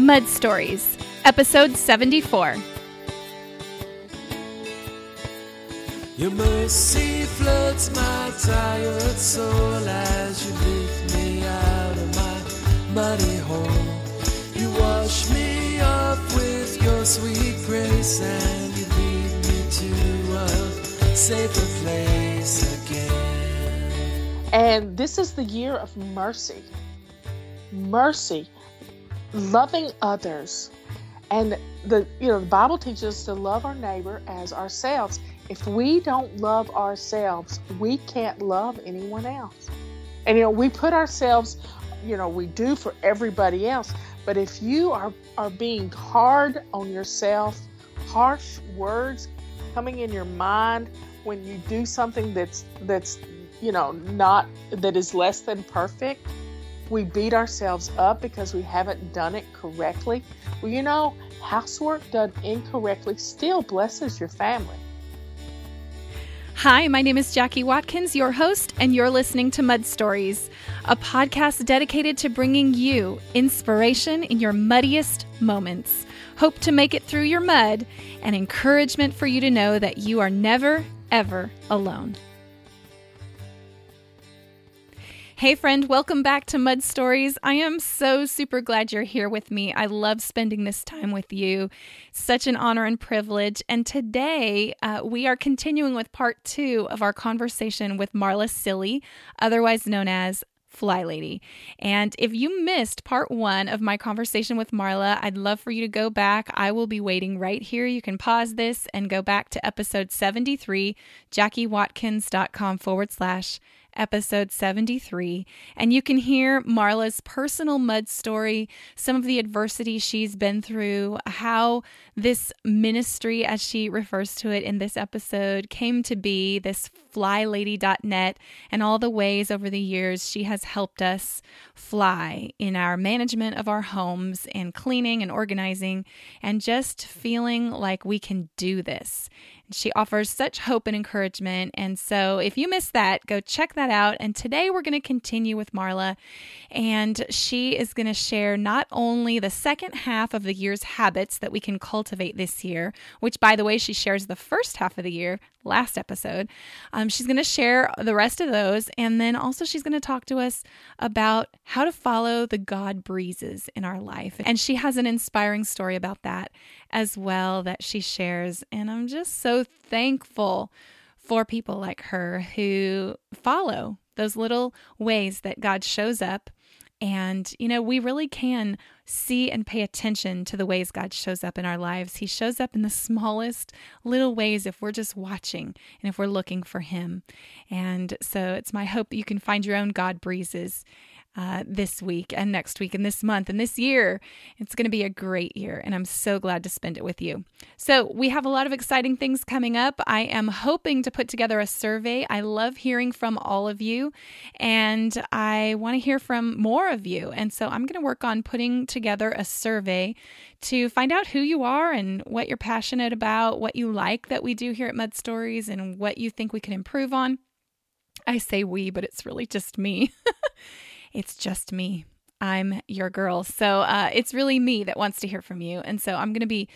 Mud Stories, episode 74. Your mercy floods my tired soul as you lift me out of my muddy hole. You wash me off with your sweet grace and you lead me to a safer place again. And this is the year of mercy. Mercy, loving others. And the you know the Bible teaches us to love our neighbor as ourselves. If we don't love ourselves, we can't love anyone else. And you know, we put ourselves, you know, we do for everybody else. But if you are are being hard on yourself, harsh words coming in your mind when you do something that's that's you know not that is less than perfect we beat ourselves up because we haven't done it correctly well you know housework done incorrectly still blesses your family Hi, my name is Jackie Watkins, your host, and you're listening to Mud Stories, a podcast dedicated to bringing you inspiration in your muddiest moments, hope to make it through your mud, and encouragement for you to know that you are never, ever alone. Hey, friend, welcome back to Mud Stories. I am so super glad you're here with me. I love spending this time with you. Such an honor and privilege. And today uh, we are continuing with part two of our conversation with Marla Cilley, otherwise known as Fly Lady. And if you missed part one of my conversation with Marla, I'd love for you to go back. I will be waiting right here. You can pause this and go back to episode 73, jackiewatkins.com forward slash episode 73, and you can hear Marla's personal mud story, some of the adversity she's been through, how this ministry, as she refers to it in this episode, came to be this flylady.net, and all the ways over the years she has helped us fly in our management of our homes and cleaning and organizing, and just feeling like we can do this. She offers such hope and encouragement. And so, if you missed that, go check that out. And today we're going to continue with Marla, and she is going to share not only the second half of the year's habits that we can cultivate this year, which, by the way, she shares the first half of the year last episode. Um, she's going to share the rest of those. And then also, she's going to talk to us about how to follow the God breezes in our life. And she has an inspiring story about that as well that she shares. And I'm just so thankful for people like her who follow those little ways that God shows up and, you know, we really can see and pay attention to the ways God shows up in our lives. He shows up in the smallest little ways if we're just watching and if we're looking for Him. And so it's my hope that you can find your own God breezes uh, this week and next week and this month and this year. It's going to be a great year, and I'm so glad to spend it with you. So, we have a lot of exciting things coming up. I am hoping to put together a survey. I love hearing from all of you, and I want to hear from more of you. And so, I'm going to work on putting together a survey to find out who you are and what you're passionate about, what you like that we do here at Mud Stories, and what you think we can improve on. I say we, but it's really just me. it's just me. I'm your girl. So uh, it's really me that wants to hear from you. And so I'm going to be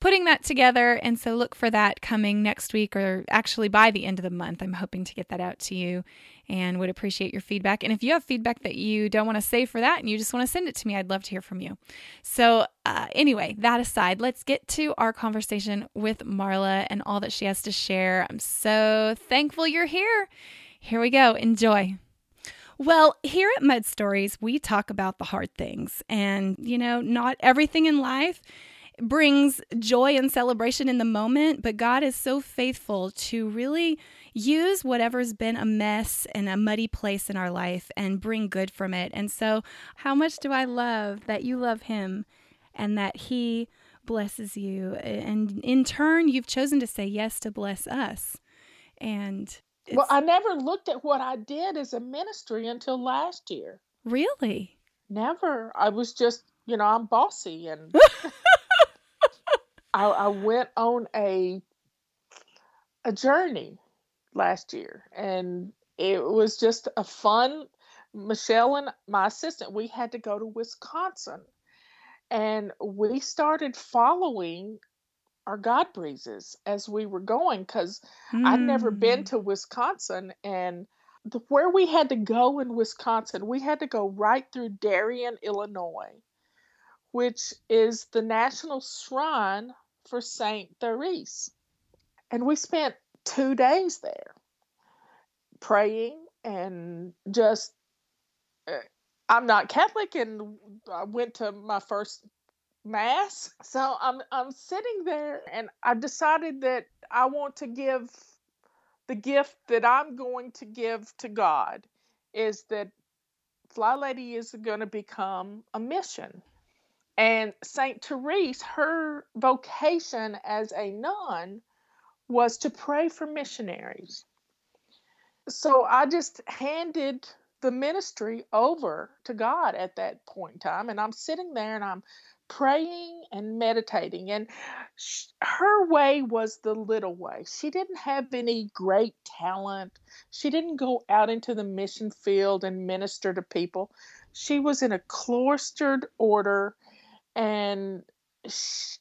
putting that together. And so look for that coming next week or actually by the end of the month. I'm hoping to get that out to you and would appreciate your feedback. And if you have feedback that you don't want to save for that and you just want to send it to me, I'd love to hear from you. So, uh, anyway, that aside, let's get to our conversation with Marla and all that she has to share. I'm so thankful you're here. Here we go. Enjoy. Well, here at Mud Stories, we talk about the hard things. And, you know, not everything in life brings joy and celebration in the moment, but God is so faithful to really use whatever's been a mess and a muddy place in our life and bring good from it. And so, how much do I love that you love Him and that He blesses you? And in turn, you've chosen to say yes to bless us. And well, I never looked at what I did as a ministry until last year. Really? Never. I was just, you know, I'm bossy and I, I went on a a journey last year and it was just a fun Michelle and my assistant, we had to go to Wisconsin and we started following our God breezes as we were going because I'd never been Mm. to Wisconsin and the, where we had to go in Wisconsin, we had to go right through Darien, Illinois, which is the national shrine for Saint Therese. And we spent two days there praying and just uh, I'm not Catholic and I went to my first mass. So I'm I'm sitting there and I've decided that I want to give the gift that I'm going to give to God is that Fly Lady is going to become a mission. And Saint Therese, her vocation as a nun was to pray for missionaries. So I just handed the ministry over to God at that point in time. And I'm sitting there and I'm praying and meditating. And sh- her way was the little way. She didn't have any great talent, she didn't go out into the mission field and minister to people. She was in a cloistered order and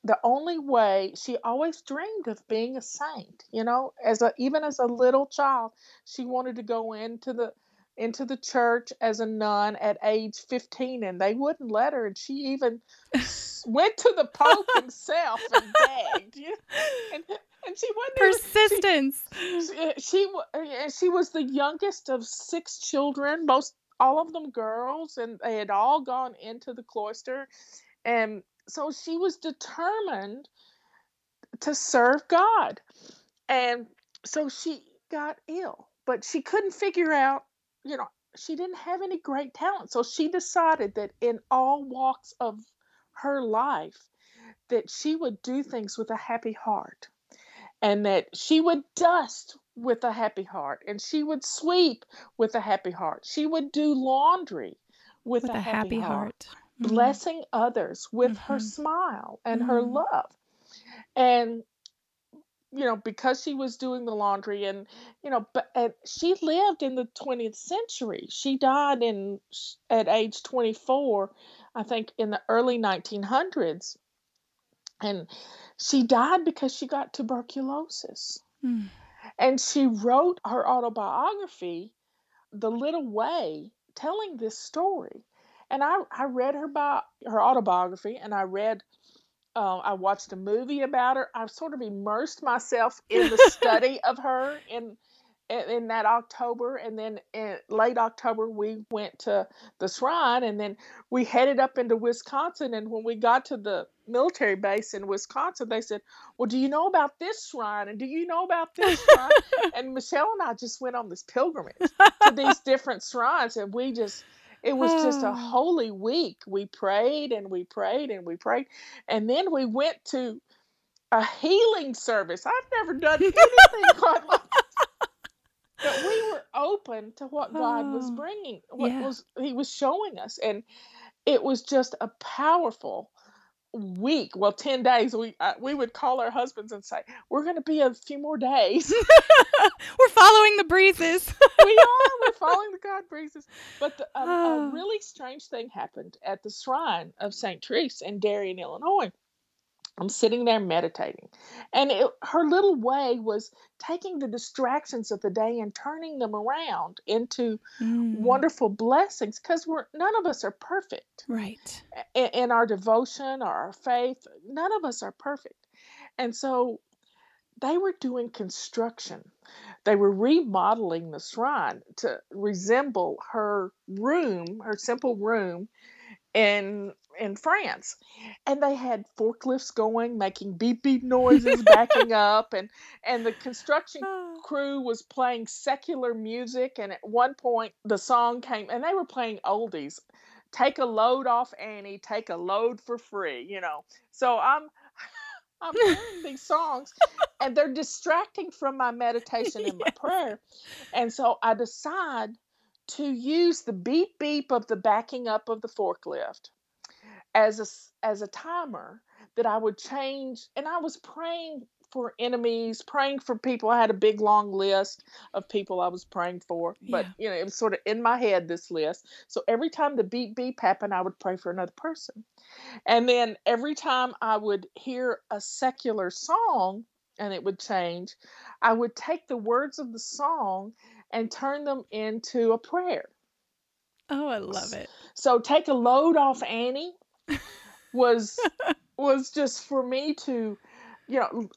the only way she always dreamed of being a saint you know as a even as a little child she wanted to go into the into the church as a nun at age 15 and they wouldn't let her and she even went to the pope himself and begged you know, and, and she wasn't even, she, Persistence. she, eh, she eh, she was the youngest of six children most all of them girls and they had all gone into the cloister and so she was determined to serve God. And so she got ill, but she couldn't figure out, you know, she didn't have any great talent. So she decided that in all walks of her life that she would do things with a happy heart and that she would dust with a happy heart and she would sweep with a happy heart. She would do laundry with, With a, happy, heart heart. Mm. blessing others with her Mhm. smile and her Mm. love. And you know, because she was doing the laundry and you know, but and she lived in the 20th century. She died in at age 24, I think in the early 1900s. And she died because she got tuberculosis. Mm. And she wrote her autobiography, The Little Way, telling this story. And I, I read her bi- her autobiography and I read uh, I watched a movie about her. I've sort of immersed myself in the study of her in in, in that October, and then in late October we went to the shrine, and then we headed up into Wisconsin. And when we got to the military base in Wisconsin, they said, "Well, do you know about this shrine? And do you know about this shrine?" and Michelle and I just went on this pilgrimage to these different shrines, and we just it was just a holy week. We prayed and we prayed and we prayed, and then we went to a healing service. I've never done anything quite like but we were open to what God was Oh, bringing, what yeah. was He was showing us, and it was just a powerful week. Well, ten days. We uh, we would call our husbands and say, "We're going to be a few more days." We're following the breezes. we are. We're following the God breezes. But the, um, a Oh. really strange thing happened at the shrine of Saint Therese in Darien, Illinois. I'm sitting there meditating, and it, her little way was taking the distractions of the day and turning them around into Mm. wonderful blessings. Because we're none of us are perfect Right. in, in our devotion or our faith. None of us are perfect, and so they were doing construction. They were remodeling the shrine to resemble her room, her simple room in in France. And they had forklifts going, making beep beep noises, backing up, and and the construction crew was playing secular music. And at one point, the song came, and they were playing oldies. Take a load off Annie, take a load for free, you know. So I'm I'm hearing these songs and they're distracting from my meditation and my Yes. prayer. And so I decide to use the beep beep of the backing up of the forklift as a as a timer that I would change and I was praying for enemies, praying for people. I had a big long list of people I was praying for, but Yeah. you know, it was sort of in my head this list. So every time the beep beep happened, I would pray for another person. And then every time I would hear a secular song and it would change, I would take the words of the song and turn them into a prayer. Oh, I love it. So take a load off Annie was was just for me to, you know,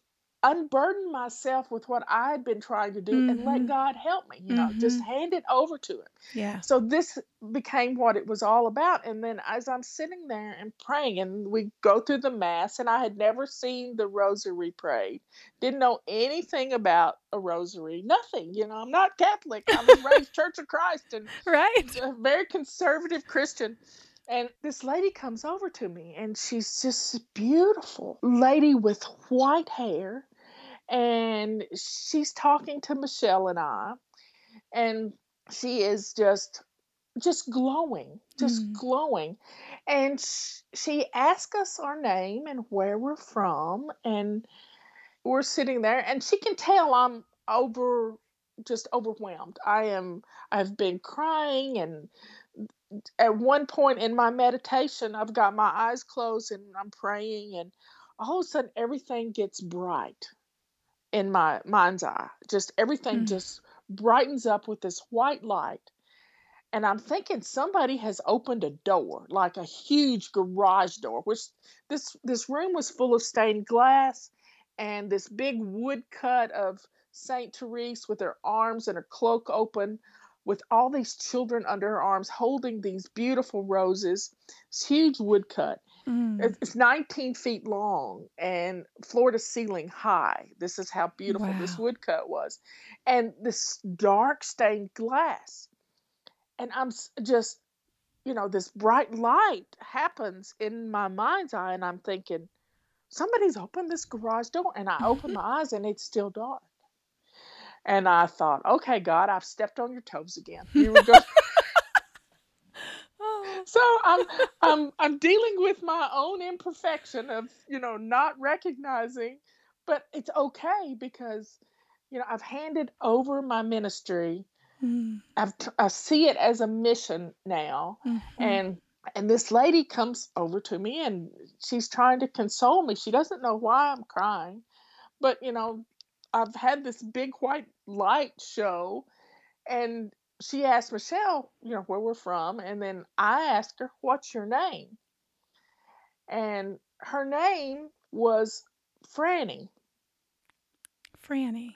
unburden myself with what I had been trying to do and let Mhm. God help me, you know, just Mhm. hand it over to him. Yeah. So this became what it was all about. And then as I'm sitting there and praying, and we go through the mass, and I had never seen the rosary prayed, didn't know anything about a rosary, nothing. You know, I'm not Catholic. I'm raised Church of Christ and Right. a very conservative Christian. And this lady comes over to me, and she's just a beautiful lady with white hair. And she's talking to Michelle and I, and she is just just glowing, just Mm. glowing. And sh- she asked us our name and where we're from, and we're sitting there, and she can tell I'm over, just overwhelmed. I am. I've been crying, and at one point in my meditation, I've got my eyes closed and I'm praying, and all of a sudden everything gets bright in my mind's eye. Just everything Mm. just brightens up with this white light. And I'm thinking somebody has opened a door, like a huge garage door, which this this room was full of stained glass and this big woodcut of Saint Therese with her arms and her cloak open, with all these children under her arms holding these beautiful roses. This huge woodcut. Mm. It's it's 19 feet long and floor to ceiling high. This is how beautiful this woodcut was. And this dark stained glass. And I'm just, you know, this bright light happens in my mind's eye, and I'm thinking, somebody's opened this garage door. And I open my eyes, and it's still dark. And I thought, okay, God, I've stepped on your toes again. Here we go. Oh. so I'm I'm I'm dealing with my own imperfection of you know not recognizing, but it's okay because you know I've handed over my ministry. Mm. I've t- I see it as a mission now, Mhm. and and this lady comes over to me and she's trying to console me. She doesn't know why I'm crying, but you know I've had this big white light show, and she asked Michelle, you know, where we're from, and then I asked her, "What's your name?" And her name was Franny. Franny.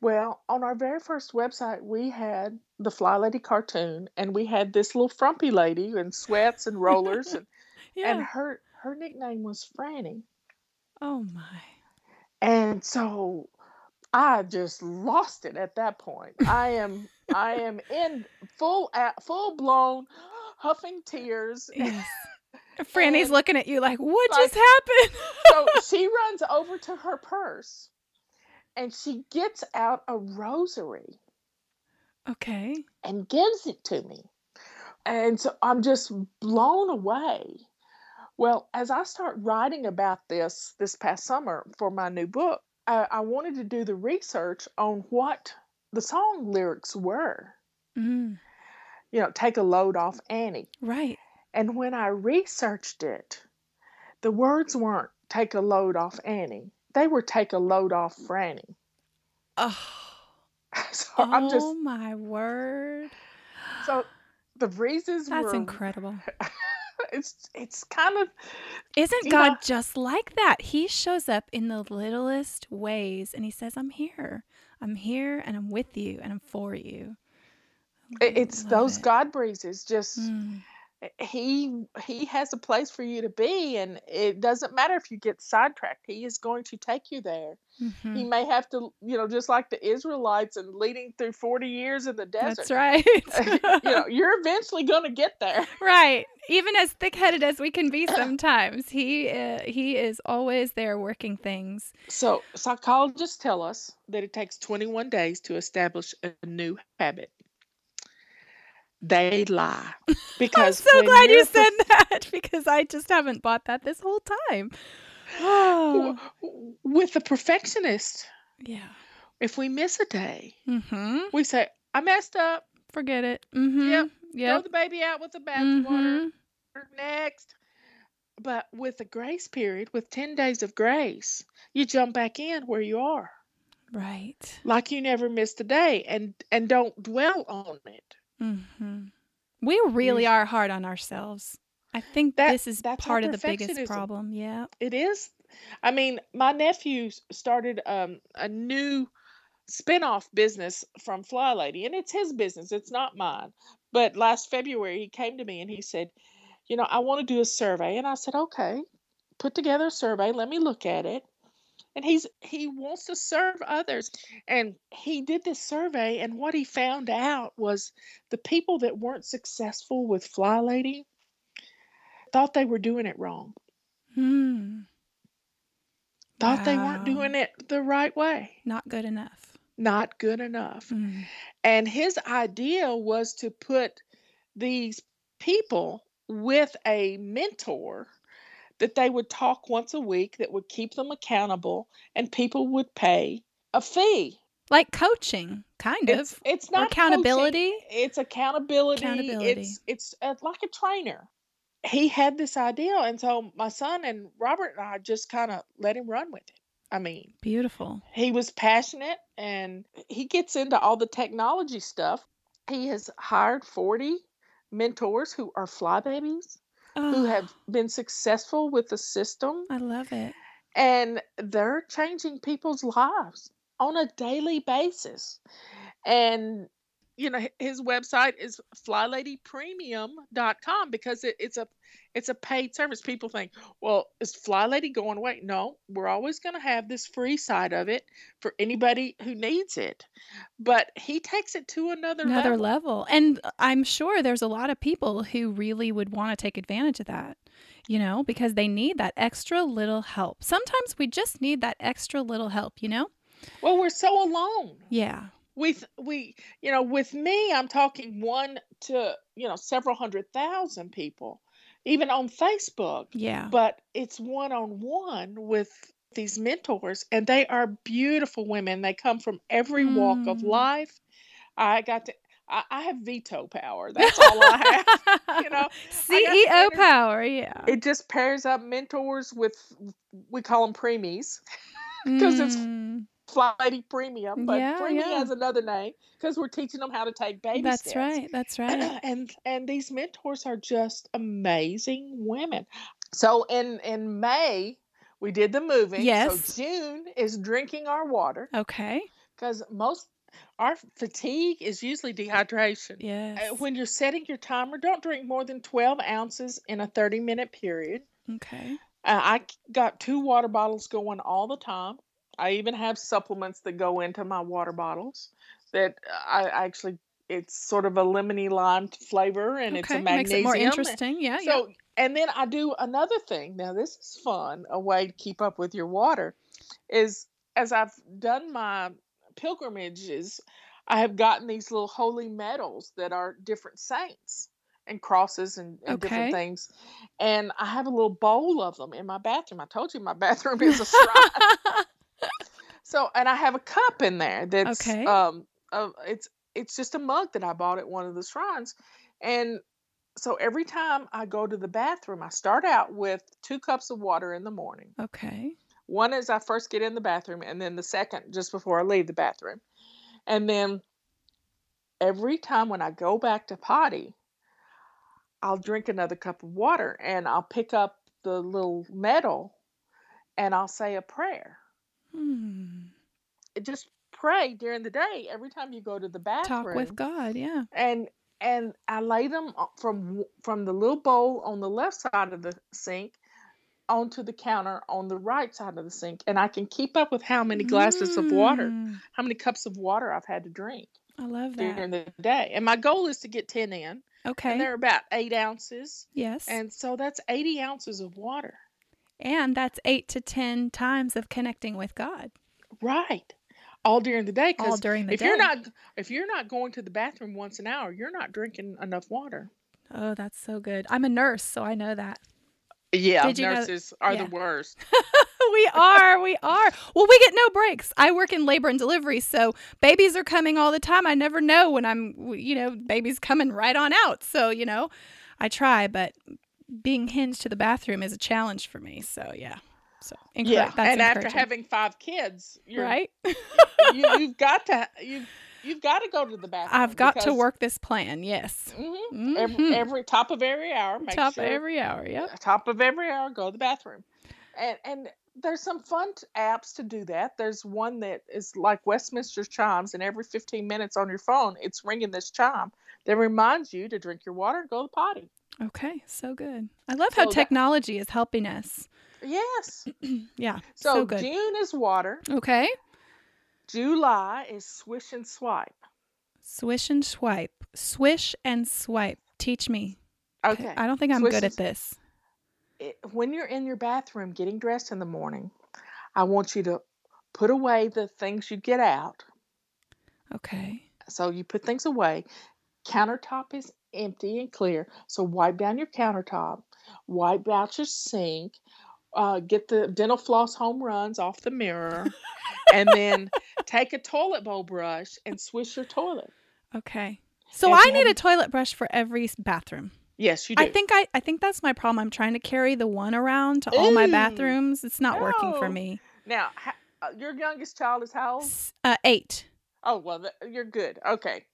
Well, on our very first website, we had the Fly Lady cartoon, and we had this little frumpy lady in sweats and rollers, and, and her her nickname was Franny. Oh my. And so I just lost it at that point. I am I am in full a- full blown huffing tears. Yes. Franny's And looking at you like, what like just happened? so she runs over to her purse and she gets out a rosary okay. and gives it to me. And so I'm just blown away. Well, as I start writing about this this past summer for my new book, I, I wanted to do the research on what the song lyrics were. Mm. You know, take a load off Annie. Right. And when I researched it, the words weren't take a load off Annie. They were take a load off Franny. Oh. So I'm just oh my word. so the breezes That's were incredible. it's it's kind of Isn't God know just like that? He shows up in the littlest ways and he says, I'm here. I'm here and I'm with you and I'm for you. it- it's those it. God breezes just Mm. He he has a place for you to be and it doesn't matter if you get sidetracked he is going to take you there Mhm. he may have to you know just like the israelites and leading through 40 years in the desert That's right. you know you're eventually going to get there right. Even as thick-headed as we can be sometimes, he uh, he is always there working things. so psychologists tell us that it takes 21 days to establish a new habit they lie Because I'm so glad you said that because I just haven't bought that this whole time. Oh, With the perfectionist, yeah. if we miss a day, Mm-hmm. we say, I messed up. Forget it. Mm-hmm. Yep. Throw the baby out with the bathwater. Mhm. Next. But with the grace period, with 10 days of grace, you jump back in where you are. Right. Like you never missed a day and and don't dwell on it. Mm-hmm. We really are hard on ourselves. I think That- this is that's part of the biggest problem. Yeah. It is. I mean, my nephew started um, a new spin-off business from Fly Lady, and it's his business. It's not mine. But last February, he came to me and he said, "You know, I want to do a survey." And I said, "Okay, put together a survey. Let me look at it." And he's he wants to serve others, and he did this survey, and what he found out was the people that weren't successful with Fly Lady thought they were doing it wrong. Hmm. thought they weren't doing it the right way. Not good enough. Not good enough. Mm. And his idea was to put these people with a mentor that they would talk once a week that would keep them accountable and people would pay a fee. Like coaching, kind It's of. it's not coaching, accountability. It's accountability. Accountability. It's it's uh, like a trainer. He had this idea, and so my son and Robert and I just kind of let him run with it. I mean, Beautiful. he was passionate and he gets into all the technology stuff. He has hired 40 mentors who are fly who have been successful with the system I love it. and they're changing people's lives on a daily basis. And you know his website is flyladypremium.com because it, it's a it's a paid service. People think, well, is Fly Lady going away? No, we're always going to have this free side of it for anybody who needs it. But he takes it to another, Another level. level. And uh, I'm sure there's a lot of people who really would want to take advantage of that, you know, because they need that extra little help. Sometimes we just need that extra little help, you know? Well, we're so alone. Yeah. With we you know with me i'm talking one to you know several hundred thousand people even on facebook Yeah. but it's one on one with these mentors and they are beautiful women they come from every walk of Mm. life i got to I, I have veto power that's all i have you know CEO power. Yeah. it just pairs up mentors with we call them preemies 'cause it's Mm, fly lady premium but Yeah, preemie yeah. has another name because we're teaching them how to take baby that's steps right. That's right. and and these mentors are just amazing women. So in in May we did the moving. Yes. So June is drinking our water Okay. because most our fatigue is usually dehydration. Uh, Yes. When you're setting your timer, don't drink more than 12 ounces in a 30 minute period. Okay. Uh, I got two water bottles going all the time. I even have supplements that go into my water bottles that I actually it's sort of a lemony lime flavor and it's a okay. Makes it more interesting. Yeah. yeah. So and then I do another thing. Now this is fun. A way to keep up with your water is as I've done my pilgrimages, I have gotten these little holy medals that are different saints and crosses and, and Okay. different things. And I have a little bowl of them in my bathroom. I told you my bathroom is a shrine. So, and I have a cup in there that's Okay. um uh, it's it's just a mug that I bought at one of the shrines. And so every time I go to the bathroom, I start out with two cups of water in the morning. okay. One is I first get in the bathroom, and then the second just before I leave the bathroom. And then every time when I go back to potty, I'll drink another cup of water and I'll pick up the little medal and I'll say a prayer. Hmm. Just pray during the day every time you go to the bathroom. Talk with God. Yeah. and and I lay them from from the little bowl on the left side of the sink onto the counter on the right side of the sink, and I can keep up with how many glasses of water, Mm, how many cups of water I've had to drink I love that. during the day. And my goal is to get ten in, Okay. and they're about eight ounces, yes. and so that's eighty ounces of water. And that's eight to 10 times of connecting with God Right. All during the day. all during the if day. you're not if you're not going to the bathroom once an hour, you're not drinking enough water. oh, that's so good. I'm a nurse, so I know that. Yeah, Did you know- nurses are yeah. the worst. we are. We are. Well, we get no breaks. I work in labor and delivery, so babies are coming all the time. I never know when I'm, you know, babies coming right on out. So, you know, I try, but being hinged to the bathroom is a challenge for me. So, yeah. So, yeah, and after having five kids, you're right? you, you've got to you you've got to go to the bathroom. I've got to work this plan. Yes. Mhm. Every, Mhm. every top of every hour, make Top sure every hour. Yep. top of every hour, go to the bathroom, and and there's some fun t- apps to do that. There's one that is like Westminster chimes, and every 15 minutes on your phone, it's ringing this chime that reminds you to drink your water and go to the potty. Okay. So good. I love how So technology is helping us. Yes. Yeah. So, So, good. June is water. Okay. July is swish and swipe. Swish and swipe. Swish and swipe. Teach me. Okay. I don't think I'm Swish good at this. it, when you're in your bathroom getting dressed in the morning, I want you to put away the things you get out. Okay. So you put things away. Countertop is empty and clear. So wipe down your countertop, wipe out your sink, uh, get the dental floss home runs off the mirror, and then take a toilet bowl brush and swish your toilet. Okay. So if I need a toilet brush for every bathroom. Yes, you do. I think I I think that's my problem. I'm trying to carry the one around to all my bathrooms. It's not working for me. now, ha- uh, your youngest child is how old? Uh, eight. Oh well, th- you're good. Okay.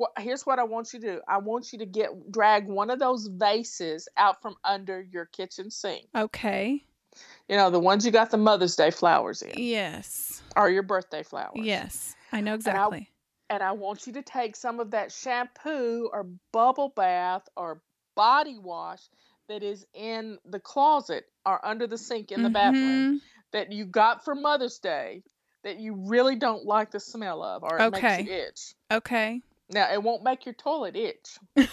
Well, here's what I want you to do. I want you to get drag one of those vases out from under your kitchen sink. Okay. You know, the ones you got the Mother's Day flowers in, Yes. or your birthday flowers. Yes. I know exactly. And I want you to take some of that shampoo or bubble bath or body wash that is in the closet or under the sink in the bathroom Mhm. that you got for Mother's Day that you really don't like the smell of or it makes Okay. you itch. Okay. Now, it won't make your toilet itch.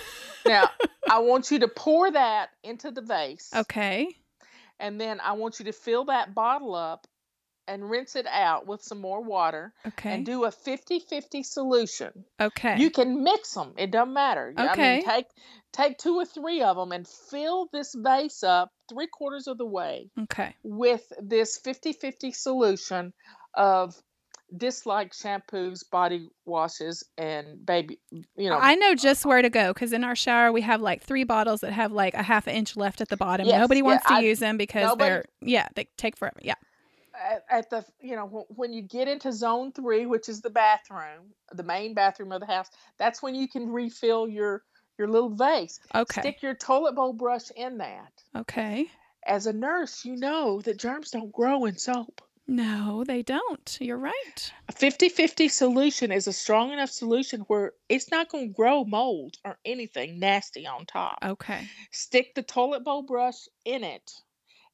now, I want you to pour that into the vase. Okay. And then I want you to fill that bottle up and rinse it out with some more water Okay. and do a 50 50 solution. okay. You can mix them, it doesn't matter. I Okay. mean, take, take two or three of them and fill this vase up three quarters of the way okay. with this 50 50 solution of disliked shampoos, body washes, and baby, you know, I know uh, just where to go because in our shower we have like three bottles that have like a half an inch left at the bottom. Yes, Nobody yeah, wants to I- use them because nobody- they're yeah they take forever. Yeah. at, at the you know when you get into zone three which is the bathroom the main bathroom of the house that's when you can refill your your little vase Okay. stick your toilet bowl brush in that Okay. as a nurse you know that germs don't grow in soap No, they don't. You're right. a 50-50 solution is a strong enough solution where it's not going to grow mold or anything nasty on top Okay. stick the toilet bowl brush in it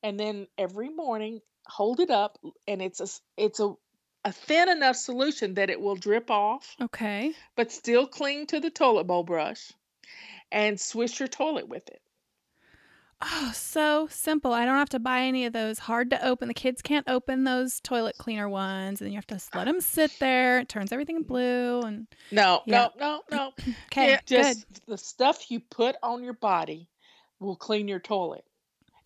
and then every morning hold it up and it's a, it's a a thin enough solution that it will drip off Okay. but still cling to the toilet bowl brush and swish your toilet with it Oh, so simple. I don't have to buy any of those hard to open. The kids can't open those toilet cleaner ones, and you have to let them sit there. It turns everything blue. And no Yeah. no no no okay, Yeah, just good. the stuff you put on your body will clean your toilet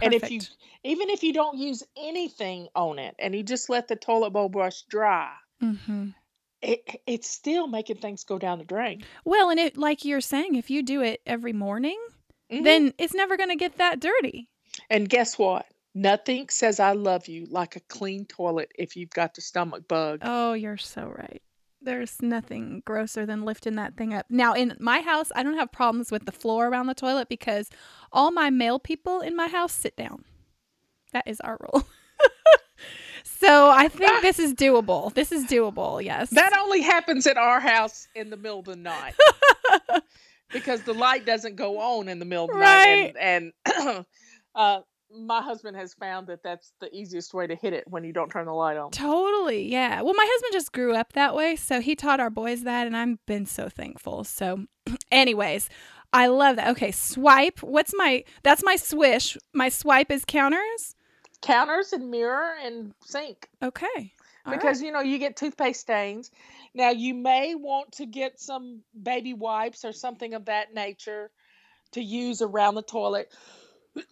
and if you Perfect. even if you don't use anything on it and you just let the toilet bowl brush dry Mm-hmm. it, it's still making things go down the drain Well, and it like you're saying, if you do it every morning, Mhm. then it's never going to get that dirty. And guess what? Nothing says I love you like a clean toilet if you've got the stomach bug. Oh, you're so right. There's nothing grosser than lifting that thing up. Now, in my house, I don't have problems with the floor around the toilet because all my male people in my house sit down. That is our rule. so I think this is doable. This is doable, yes. That only happens at our house in the middle of the night because the light doesn't go on in the middle of the night. And, and uh, my husband has found that that's the easiest way to hit it when you don't turn the light on. Totally. Yeah. Well, my husband just grew up that way, so he taught our boys that and I've been so thankful. So, anyways, I love that. Okay, swipe. What's my That's my swish. My swipe is counters. Counters and mirror and sink Okay. All right. because you know you get toothpaste stains. Now you may want to get some baby wipes or something of that nature to use around the toilet.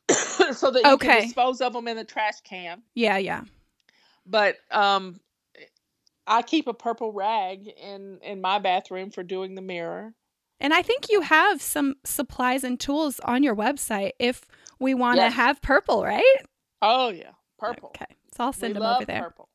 so that you Okay. can dispose of them in the trash can. Yeah, yeah. But um, I keep a purple rag in in my bathroom for doing the mirror. And I think you have some supplies and tools on your website if we want to Yes. have purple, right? Oh yeah, purple. Okay. So I'll send we them over there. purple.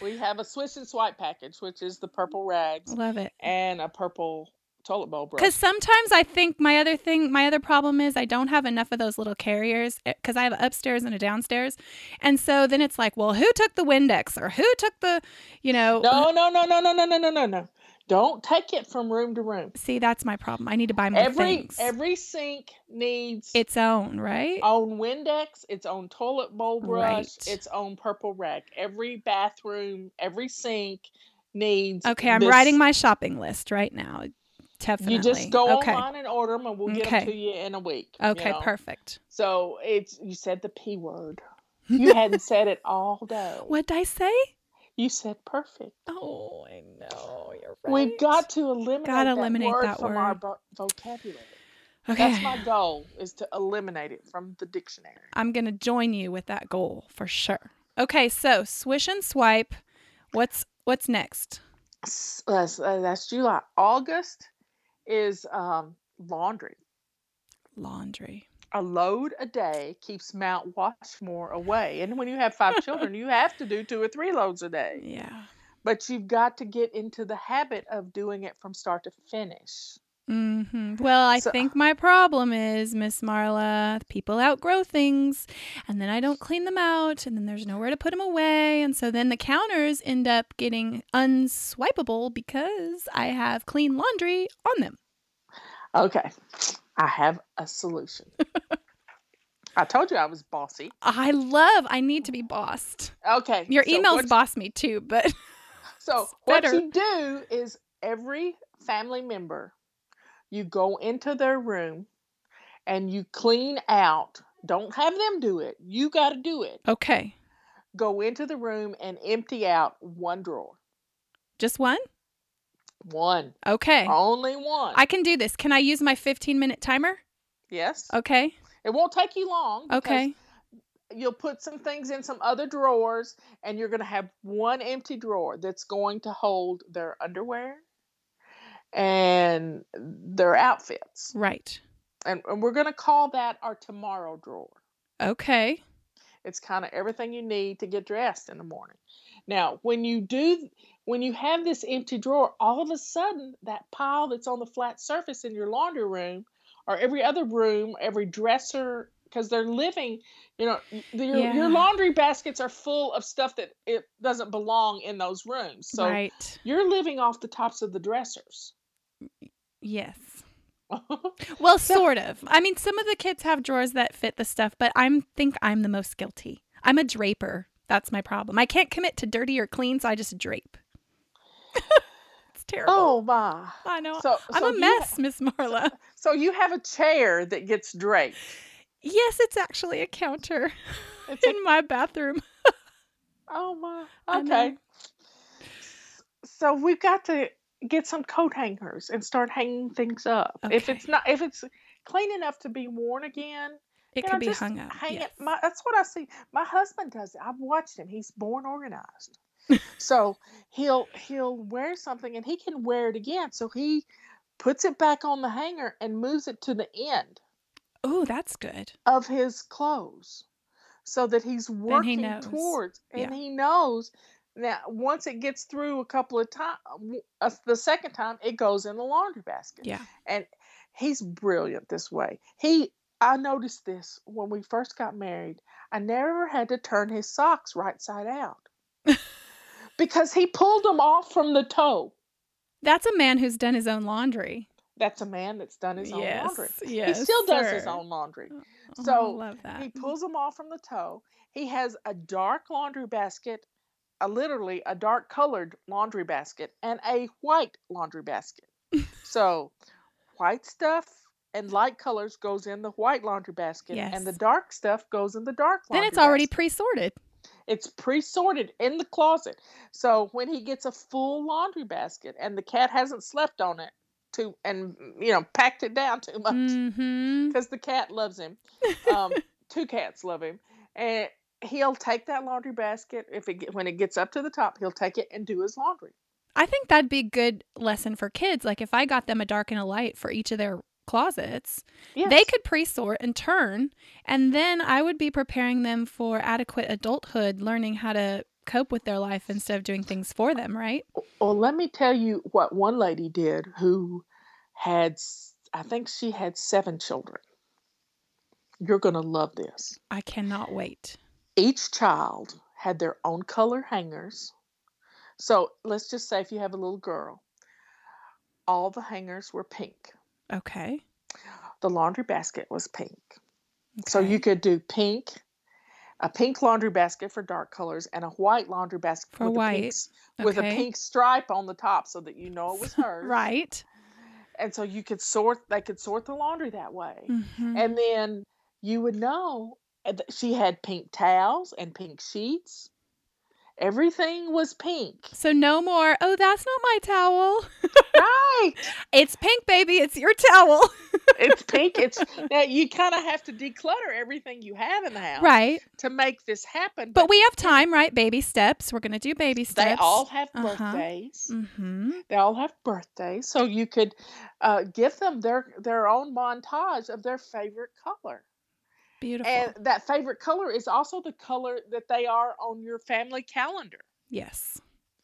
We have a Swish and Swipe package, which is the purple rags Love it. and a purple toilet bowl brush. Because sometimes I think my other thing, my other problem is I don't have enough of those little carriers eh, because I have an upstairs and a downstairs. And so then it's like, well, who took the Windex or who took the, you know, No, no, no, no, no, no, no, no, no, no. Don't take it from room to room. see, that's my problem. I need to buy more Every things. every sink needs its own, right? own Windex, its own toilet bowl brush, Right. its own purple rag. Every bathroom, every sink needs. Okay, I'm this- writing my shopping list right now. Definitely. You just go okay. online and order them, and we'll get Okay. them to you in a week. you Okay, know? perfect. So it's you said the p word. You hadn't said it all day. What did I say? You said perfect. Oh, I know. You're right. We've got to eliminate, Gotta that, eliminate word that from our vo- vocabulary. Okay. That's my goal: is to eliminate it from the dictionary. I'm going to join you with that goal for sure. Okay, so swish and swipe. What's what's next? S- That's, uh, that's July. August is um, laundry. Laundry. A load a day keeps Mount Washmore away. And when you have five children, you have to do two or three loads a day. Yeah. But you've got to get into the habit of doing it from start to finish. Mm-hmm. Well, I So- think my problem is, Miss Marla, people outgrow things, and then I don't clean them out, and then there's nowhere to put them away, and so then the counters end up getting unswipeable because I have clean laundry on them. Okay, I have a solution. I told you I was bossy. I love. I need to be bossed. Okay. Your so emails boss me too, but So what you do is every family member, you go into their room and you clean out. Don't have them do it. You got to do it. okay, Go into the room and empty out one drawer. just one. One. Okay, Only one. I can do this. Can I use my 15 minute timer? yes. Okay, It won't take you long. okay, You'll put some things in some other drawers and you're going to have one empty drawer that's going to hold their underwear and their outfits. right. and, and we're going to call that our tomorrow drawer. Okay, It's kind of everything you need to get dressed in the morning. Now, when you do, when you have this empty drawer, all of a sudden that pile that's on the flat surface in your laundry room, or every other room, every dresser, because they're living, you know, y- your Yeah. your laundry baskets are full of stuff that it doesn't belong in those rooms. So right. you're living off the tops of the dressers. Yes. Well, So- sort of. I mean, some of the kids have drawers that fit the stuff, but I'm think I'm the most guilty. I'm a draper. That's my problem. I can't commit to dirty or clean, so I just drape. it's terrible. oh my! I know. So I'm so a mess, Miss Marla. So you have a chair that gets draped. yes, it's actually a counter It's a in my bathroom. Oh my. Okay. So we've got to get some coat hangers and start hanging things up. If it's not if it's clean enough to be worn again, It can be hung up. Hang yes. it. My, that's what I see. My husband does it. I've watched him. He's born organized. So he'll he'll wear something and he can wear it again. So he puts it back on the hanger and moves it to the end Oh, that's good. of his clothes so that he's he working knows. towards and Yeah. he knows that once it gets through a couple of times uh, the second time it goes in the laundry basket Yeah. and he's brilliant this way he i noticed this when we first got married i never had to turn his socks right side out because he pulled them off from the toe That's a man who's done his own laundry. that's a man that's done his own laundry Yes. he still does his own laundry Oh, oh So, love that. He pulls them off from the toe. He has a dark laundry basket, a literally a dark colored laundry basket, and a white laundry basket. so, white stuff and light colors goes in the white laundry basket, and the dark stuff goes in the dark then it's already basket. pre-sorted. It's pre-sorted in the closet. So when he gets a full laundry basket and the cat hasn't slept on it too and you know packed it down too much Mm-hmm. because the cat loves him. Um, two cats love him, and he'll take that laundry basket if it when it gets up to the top, he'll take it and do his laundry. I think that'd be a good lesson for kids. Like if I got them a dark and a light for each of their closets, Yes. they could pre-sort and turn, and then I would be preparing them for adequate adulthood, learning how to cope with their life instead of doing things for them, right? Well, let me tell you what one lady did who had, I think she had seven children. You're going to love this. I cannot wait. Each child had their own color hangers. So let's just say if you have a little girl, all the hangers were pink. Okay. The laundry basket was pink. So you could do pink, a pink laundry basket for dark colors, and a white laundry basket For with, A white, pink, s- with a pink stripe on the top so that you know it was hers. right. And so you could sort, they could sort the laundry that way. Mhm. And then you would know she had pink towels and pink sheets. Everything was pink. So no more. Oh, that's not my towel. right. It's pink, baby. It's your towel. It's pink. It's now you kind of have to declutter everything you have in the house right. to make this happen. But we have time, right? Baby steps. We're gonna do baby steps. they all have Uh-huh. birthdays. Mm-hmm. They all have birthdays, so you could uh, give them their their own montage of their favorite color. Beautiful. And that favorite color is also the color that they are on your family calendar. yes.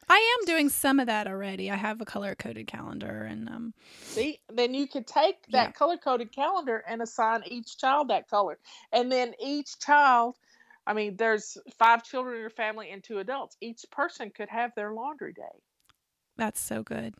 I am doing some of that already. I have a color coded calendar and um See, then you could take that Yeah. color coded calendar and assign each child that color. And then each child, I mean, there's five children in your family and two adults. Each person could have their laundry day that's so good.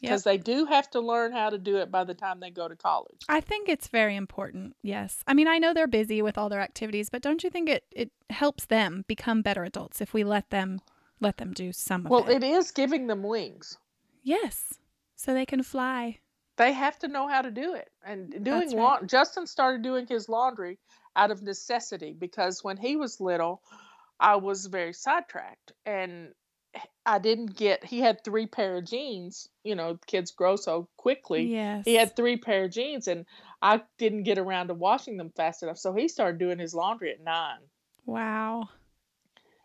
Yep. because they do have to learn how to do it by the time they go to college. I think it's very important. Yes. I mean, I know they're busy with all their activities, but don't you think it it helps them become better adults if we let them let them do some of it? Well, it? is giving them wings. yes. So they can fly. They have to know how to do it. And doing That's right. Justin started doing his laundry out of necessity because when he was little, I was very sidetracked and I didn't get he had three pair of jeans, you know, kids grow so quickly. Yes. He had three pair of jeans and I didn't get around to washing them fast enough. So he started doing his laundry at 9. Wow.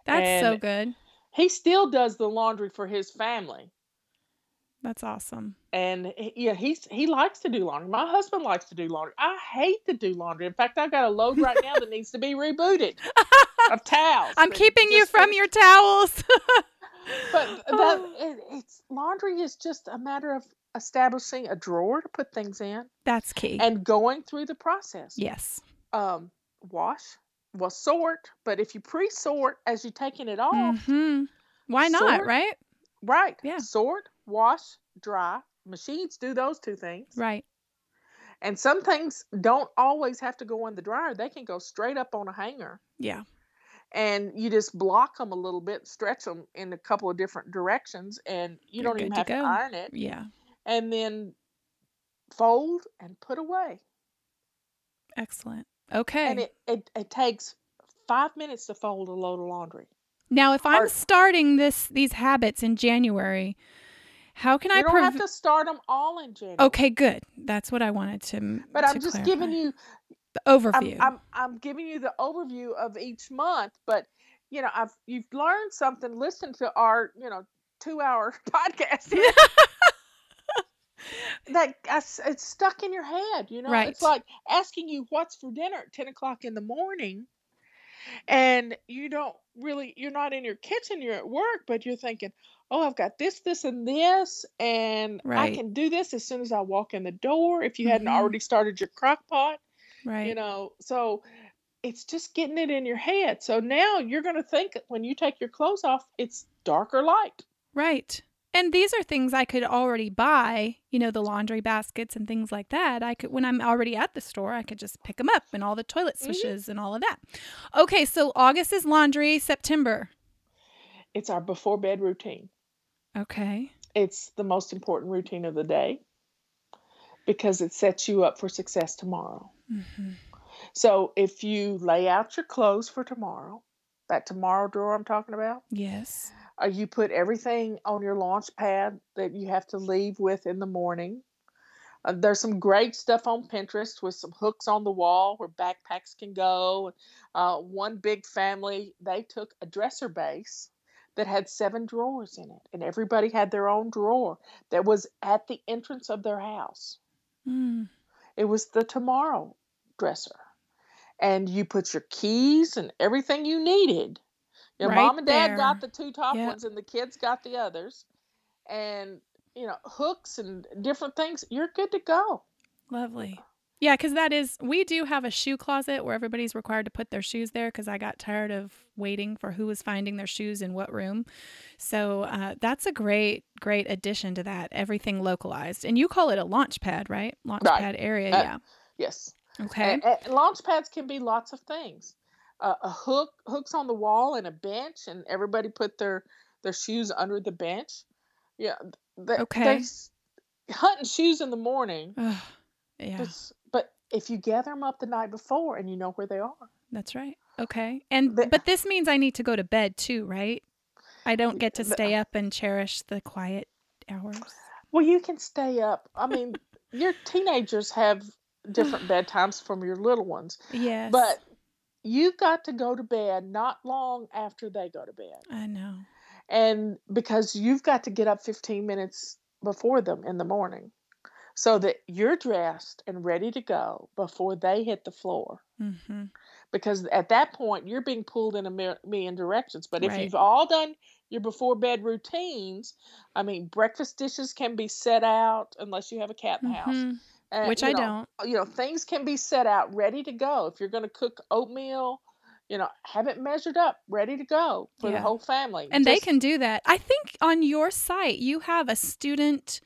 That's so good. He still does the laundry for his family. That's awesome. and yeah, he's he likes to do laundry. My husband likes to do laundry. I hate to do laundry. In fact, I've got a load right now that needs to be rebooted of towels. I'm keeping you from your towels. But that Oh. it, it's laundry is just a matter of establishing a drawer to put things in That's key. and going through the process. yes. Um, wash, well, sort. But if you pre-sort as you're taking it off, hmm Why not, Sort. right? right? Yeah. Sort, wash, dry. Machines do those two things. Right. And some things don't always have to go in the dryer. They can go straight up on a hanger. Yeah. And you just block them a little bit, stretch them in a couple of different directions, and you You're don't even to have to iron it. Yeah. And then fold and put away. Excellent. Okay. And it, it, it takes five minutes to fold a load of laundry. now, if I'm hard. starting this these habits in January, how can I You don't prov- have to start them all in January. Okay, good. That's what I wanted to. But to I'm just giving you the I'm, overview. I'm I'm giving you the overview of each month, but you know, I've you've learned something. Listen to our you know two hour podcast that it's stuck in your head. You know, Right. it's like asking you what's for dinner at ten o'clock in the morning, and you don't really you're not in your kitchen. You're at work, but you're thinking. Oh, I've got this, this, and this, and I can do this as soon as I walk in the door. If you hadn't Mhm. already started your crock pot, right. you know so it's just getting it in your head so now you're going to think when you take your clothes off it's dark or light Right. And these are things I could already buy, you know, the laundry baskets and things like that. I could, when I'm already at the store, I could just pick them up and all the toilet mm-hmm. swishes and all of that. Okay, so August is laundry, September. it's our before bed routine Okay. it's the most important routine of the day because it sets you up for success tomorrow hmm so if you lay out your clothes for tomorrow that tomorrow drawer i'm talking about Yes. uh, you put everything on your launch pad that you have to leave with in the morning Uh, there's some great stuff on Pinterest with some hooks on the wall where backpacks can go. Uh, one big family, they took a dresser base that had seven drawers in it, and everybody had their own drawer that was at the entrance of their house. Mm. It was the tomorrow dresser. And you put your keys and everything you needed. Your Right mom and dad there. got the two top Yep. ones, and the kids got the others. And, you know, hooks and different things. You're good to go. Lovely. Yeah, because that is, we do have a shoe closet where everybody's required to put their shoes there because I got tired of waiting for who was finding their shoes in what room. So uh, that's a great, great addition to that. Everything localized. And you call it a launch pad, right? Launch Right. pad area. Uh, yeah. Yes. Okay. And, and launch pads can be lots of things. Uh, a hook, hooks on the wall, and a bench, and everybody put their their shoes under the bench. Yeah. They, Okay. They, hunting shoes in the morning. Ugh, yeah, but if you gather them up the night before and you know where they are, that's right. Okay. And, The- but this means I need to go to bed too, right? I don't get to stay up and cherish the quiet hours. well, you can stay up. I mean, your teenagers have different bedtimes from your little ones, Yes. but you've got to go to bed not long after they go to bed. I know. and because you've got to get up 15 minutes before them in the morning so that you're dressed and ready to go before they hit the floor Mm-hmm. because at that point you're being pulled in a mi- million directions but if Right. you've all done your before bed routines i mean breakfast dishes can be set out unless you have a cat in the house Mhm. Uh, Which I know, don't. you know things can be set out ready to go if you're going to cook oatmeal you know have it measured up ready to go for Yeah. the whole family And they can do that. I think on your site you have a student.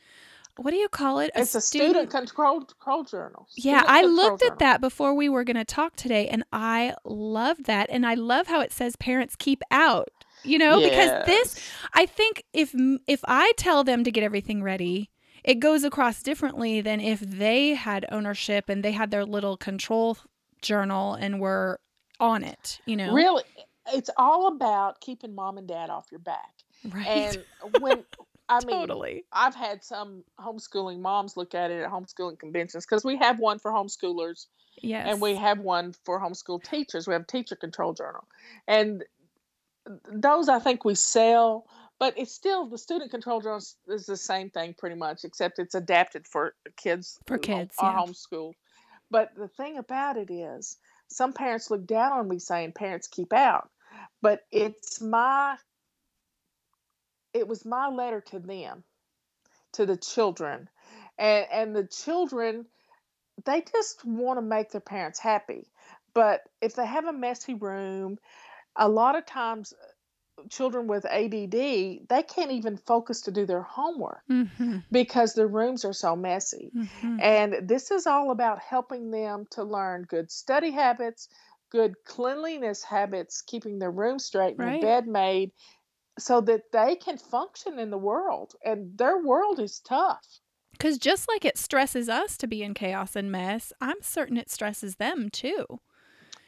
What do you call it? It's a student control control journal. Yeah, I looked at journal. that before we were going to talk today, and I love that. And I love how it says parents keep out. You know, because this, I think if if I tell them to get everything ready, it goes across differently than if they had ownership and they had their little control journal and were on it. You know, really, it's all about keeping mom and dad off your back. right? And when I mean, totally. I've had some homeschooling moms look at it at homeschooling conventions because we have one for homeschoolers Yes. and we have one for homeschool teachers. We have a teacher control journal, and those I think we sell. But it's still the student control journal is- the same thing pretty much, except it's adapted for kids For kids, are yeah. homeschooled. But the thing about it is, some parents look down on me saying parents keep out, but it's my it was my letter to them, to the children, and and the children they just want to make their parents happy. But if they have a messy room, a lot of times uh, children with ADD, they can't even focus to do their homework Mm-hmm. because the rooms are so messy. Mm-hmm. And this is all about helping them to learn good study habits, good cleanliness habits, keeping their room straight and Right. their bed made so that they can function in the world. And their world is tough. Because just like it stresses us to be in chaos and mess, I'm certain it stresses them too.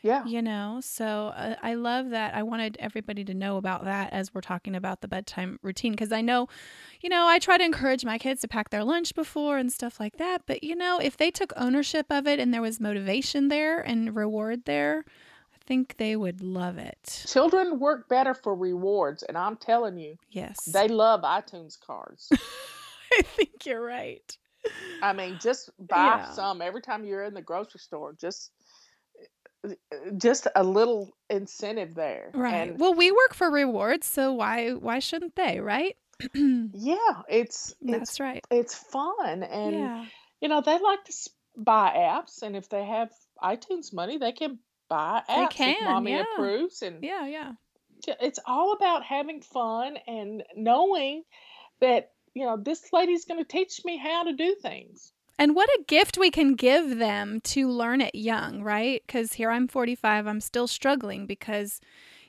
Yeah. You know, so uh, I love that. I wanted everybody to know about that as we're talking about the bedtime routine. Because I know, you know, I try to encourage my kids to pack their lunch before and stuff like that. But, you know, if they took ownership of it and there was motivation there and reward there, think they would love it. Children work better for rewards. And I'm telling you, Yes. they love iTunes cards. I think you're right. I mean, just buy Yeah. some every time you're in the grocery store. Just just a little incentive there. Right. And well, we work for rewards, so why why shouldn't they, right? yeah, it's it's That's right. it's fun and yeah. you know they like to buy apps and if they have itunes money they can buy They can, if mommy yeah. approves and Yeah, yeah. it's all about having fun and knowing that you know this lady's going to teach me how to do things And what a gift we can give them to learn it young, right? Because here I'm 45, I'm still struggling because,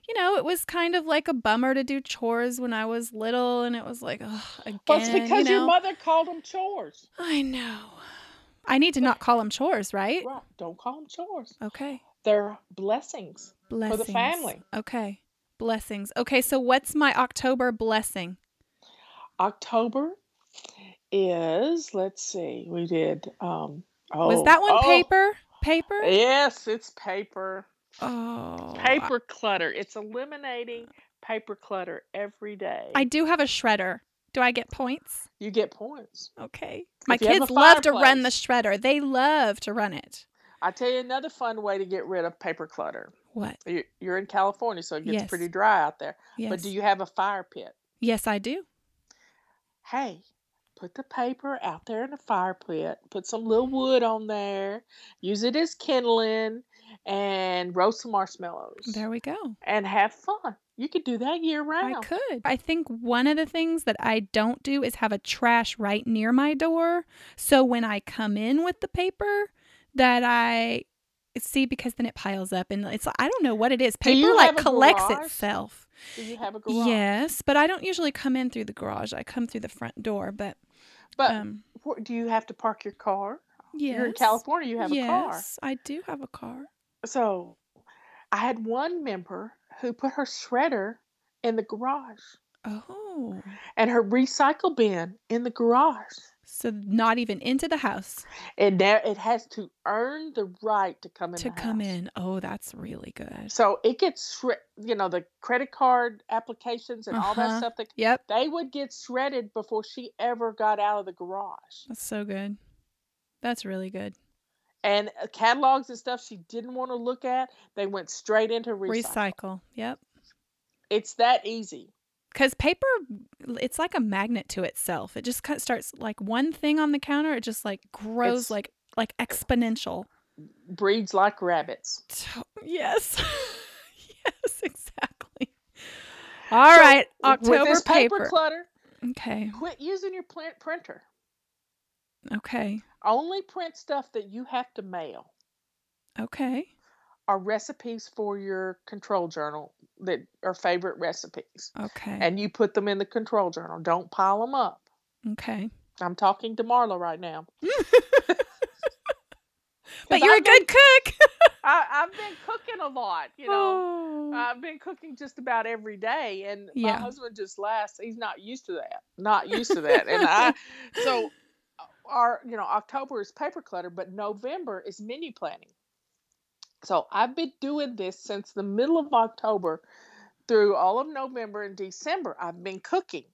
you know, it was kind of like a bummer to do chores when I was little, and it was like, oh, again. well it's because you your mother called them chores I know. I need to not call them chores, right? right don't call them chores Okay. They're blessings Blessings. the family. Okay. Blessings. Okay, so what's my October blessing? october is let's see, we did um oh Was that one oh paper? Paper? yes, it's paper. Oh. Paper clutter. It's eliminating paper clutter every day. I do have a shredder. Do I get points? you get points. Okay. My If kids love to run the shredder. They love to run it. I tell you another fun way to get rid of paper clutter. What? You- You're in California, so it gets Yes. pretty dry out there. Yes. But do you have a fire pit? yes, I do. Hey, put the paper out there in the fire pit. Put some little wood on there. Use it as kindling, and roast some marshmallows. There we go. and have fun. You could do that year round. I could. I think one of the things that I don't do is have a trash right near my door. So when I come in with the paper, that I see because then it piles up and it's I don't know what it is. Paper like collects garage? itself. Do you have a garage? Yes, but I don't usually come in through the garage. I come through the front door. But But um, do you have to park your car? yes, You're in California. You have a car. yes, I do have a car. So I had one member who put her shredder in the garage Oh, and her recycle bin in the garage. So not even into the house And there it has to earn the right to come in. to come house. in. Oh, that's really good. So it gets. You know the credit card applications and all that Uh-huh. stuff. That Yep, they would get shredded before she ever got out of the garage. that's so good. That's really good. and uh, catalogs and stuff she didn't want to look at, they went straight into recycle. Recycle. Yep. It's that easy. Because paper, it's like a magnet to itself. It just kind of starts like one thing on the counter. It just like grows It's- like like exponential. Breeds like rabbits. Yes. yes, exactly. All right, With October this paper, paper. clutter, Okay. quit using your pl- printer. Okay. Only print stuff that you have to mail Okay. Are recipes for your control journal that are favorite recipes. Okay. And you put them in the control journal. Don't pile them up. okay. I'm talking to Marla right now. but you're a I've been- good cook. I, I've been cooking a lot, you know. Oh. I've been cooking just about every day, and Yeah. my husband just laughs. He's not used to that. Not used to that. And I, so uh, our, you know, October is paper clutter, but November is menu planning. So I've been doing this since the middle of October through all of November and December. I've been cooking.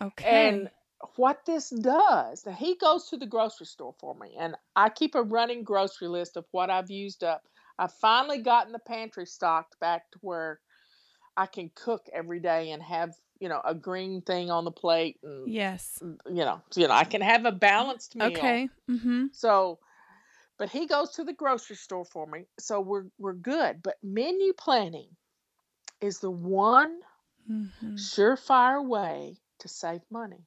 okay. And what this does, now he goes to the grocery store for me, and I keep a running grocery list of what I've used up. I've finally gotten the pantry stocked back to where I can cook every day and have you know a green thing on the plate, and yes. you know, you know, I can have a balanced meal. Okay. Mm-hmm. So, but he goes to the grocery store for me, so we're we're good. But menu planning is the one Mm-hmm. surefire way to save money.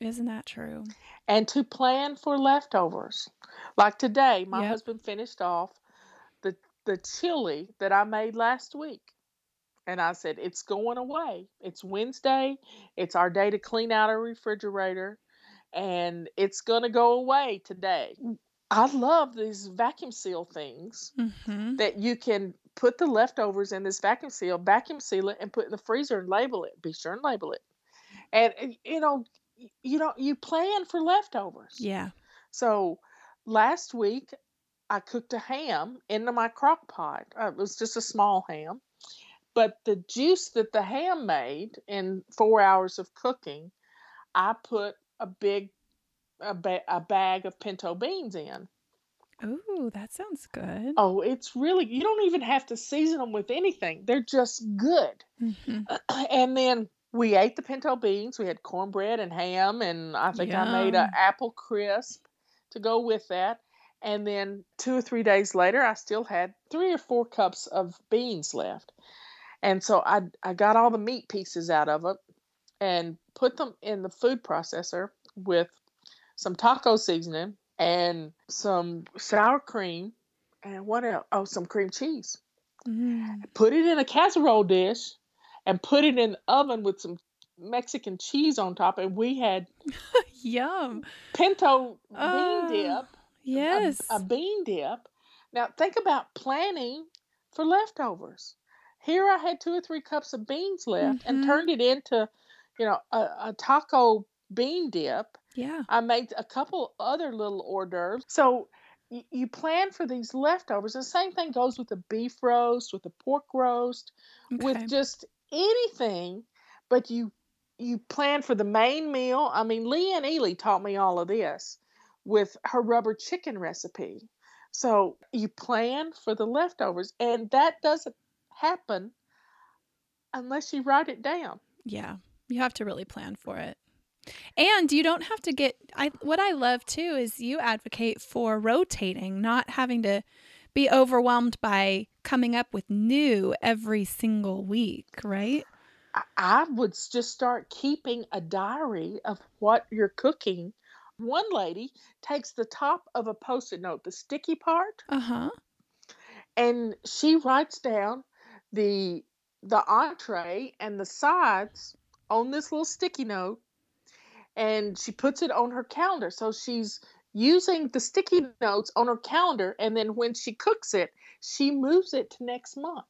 Isn't that true? and to plan for leftovers. Like today, my Yep. husband finished off the the chili that I made last week. And I said, It's going away. It's Wednesday. It's our day to clean out our refrigerator. And it's going to go away today. I love these vacuum seal things Mm-hmm. that you can put the leftovers in this vacuum seal, vacuum seal it, and put it in the freezer and label it. Be sure and label it. And, you know, you know, you plan for leftovers. Yeah. So last week I cooked a ham into my crock pot. Uh, it was just a small ham. But the juice that the ham made in four hours of cooking, I put a big a, ba- a bag of pinto beans in. Ooh, that sounds good. Oh, it's really you don't even have to season them with anything. They're just good. Mm-hmm. and then we ate the pinto beans. We had cornbread and ham, and I think I made Yum. an apple crisp to go with that. And then two or three days later, I still had three or four cups of beans left. And so I I got all the meat pieces out of it and put them in the food processor with some taco seasoning and some sour cream and what else? Oh, some cream cheese Mm. put it in a casserole dish and put it in the oven with some Mexican cheese on top, and we had Yum. pinto Ah, bean dip. a- Yes. A, bean dip. Now think about planning for leftovers. Here I had two or three cups of beans left and Mhm. turned it into, you know, a, a taco bean dip Yeah. I made a couple other little hors d'oeuvres. So y- you plan for these leftovers. The same thing goes with the beef roast, with the pork roast, Okay. with just anything. But you you plan for the main meal. I mean, Leanne Ely taught me all of this with her rubber chicken recipe. So you plan for the leftovers, and that doesn't happen unless you write it down. Yeah. You have to really plan for it. And you don't have to get I what I love too is you advocate for rotating, not having to be overwhelmed by coming up with new every single week, right? I- would just start keeping a diary of what you're cooking. One lady takes the top of a post it note, the sticky part, Uh-huh. and she writes down the the entree and the sides on this little sticky note and she puts it on her calendar so she's using the sticky notes on her calendar and then when she cooks it she moves it to next month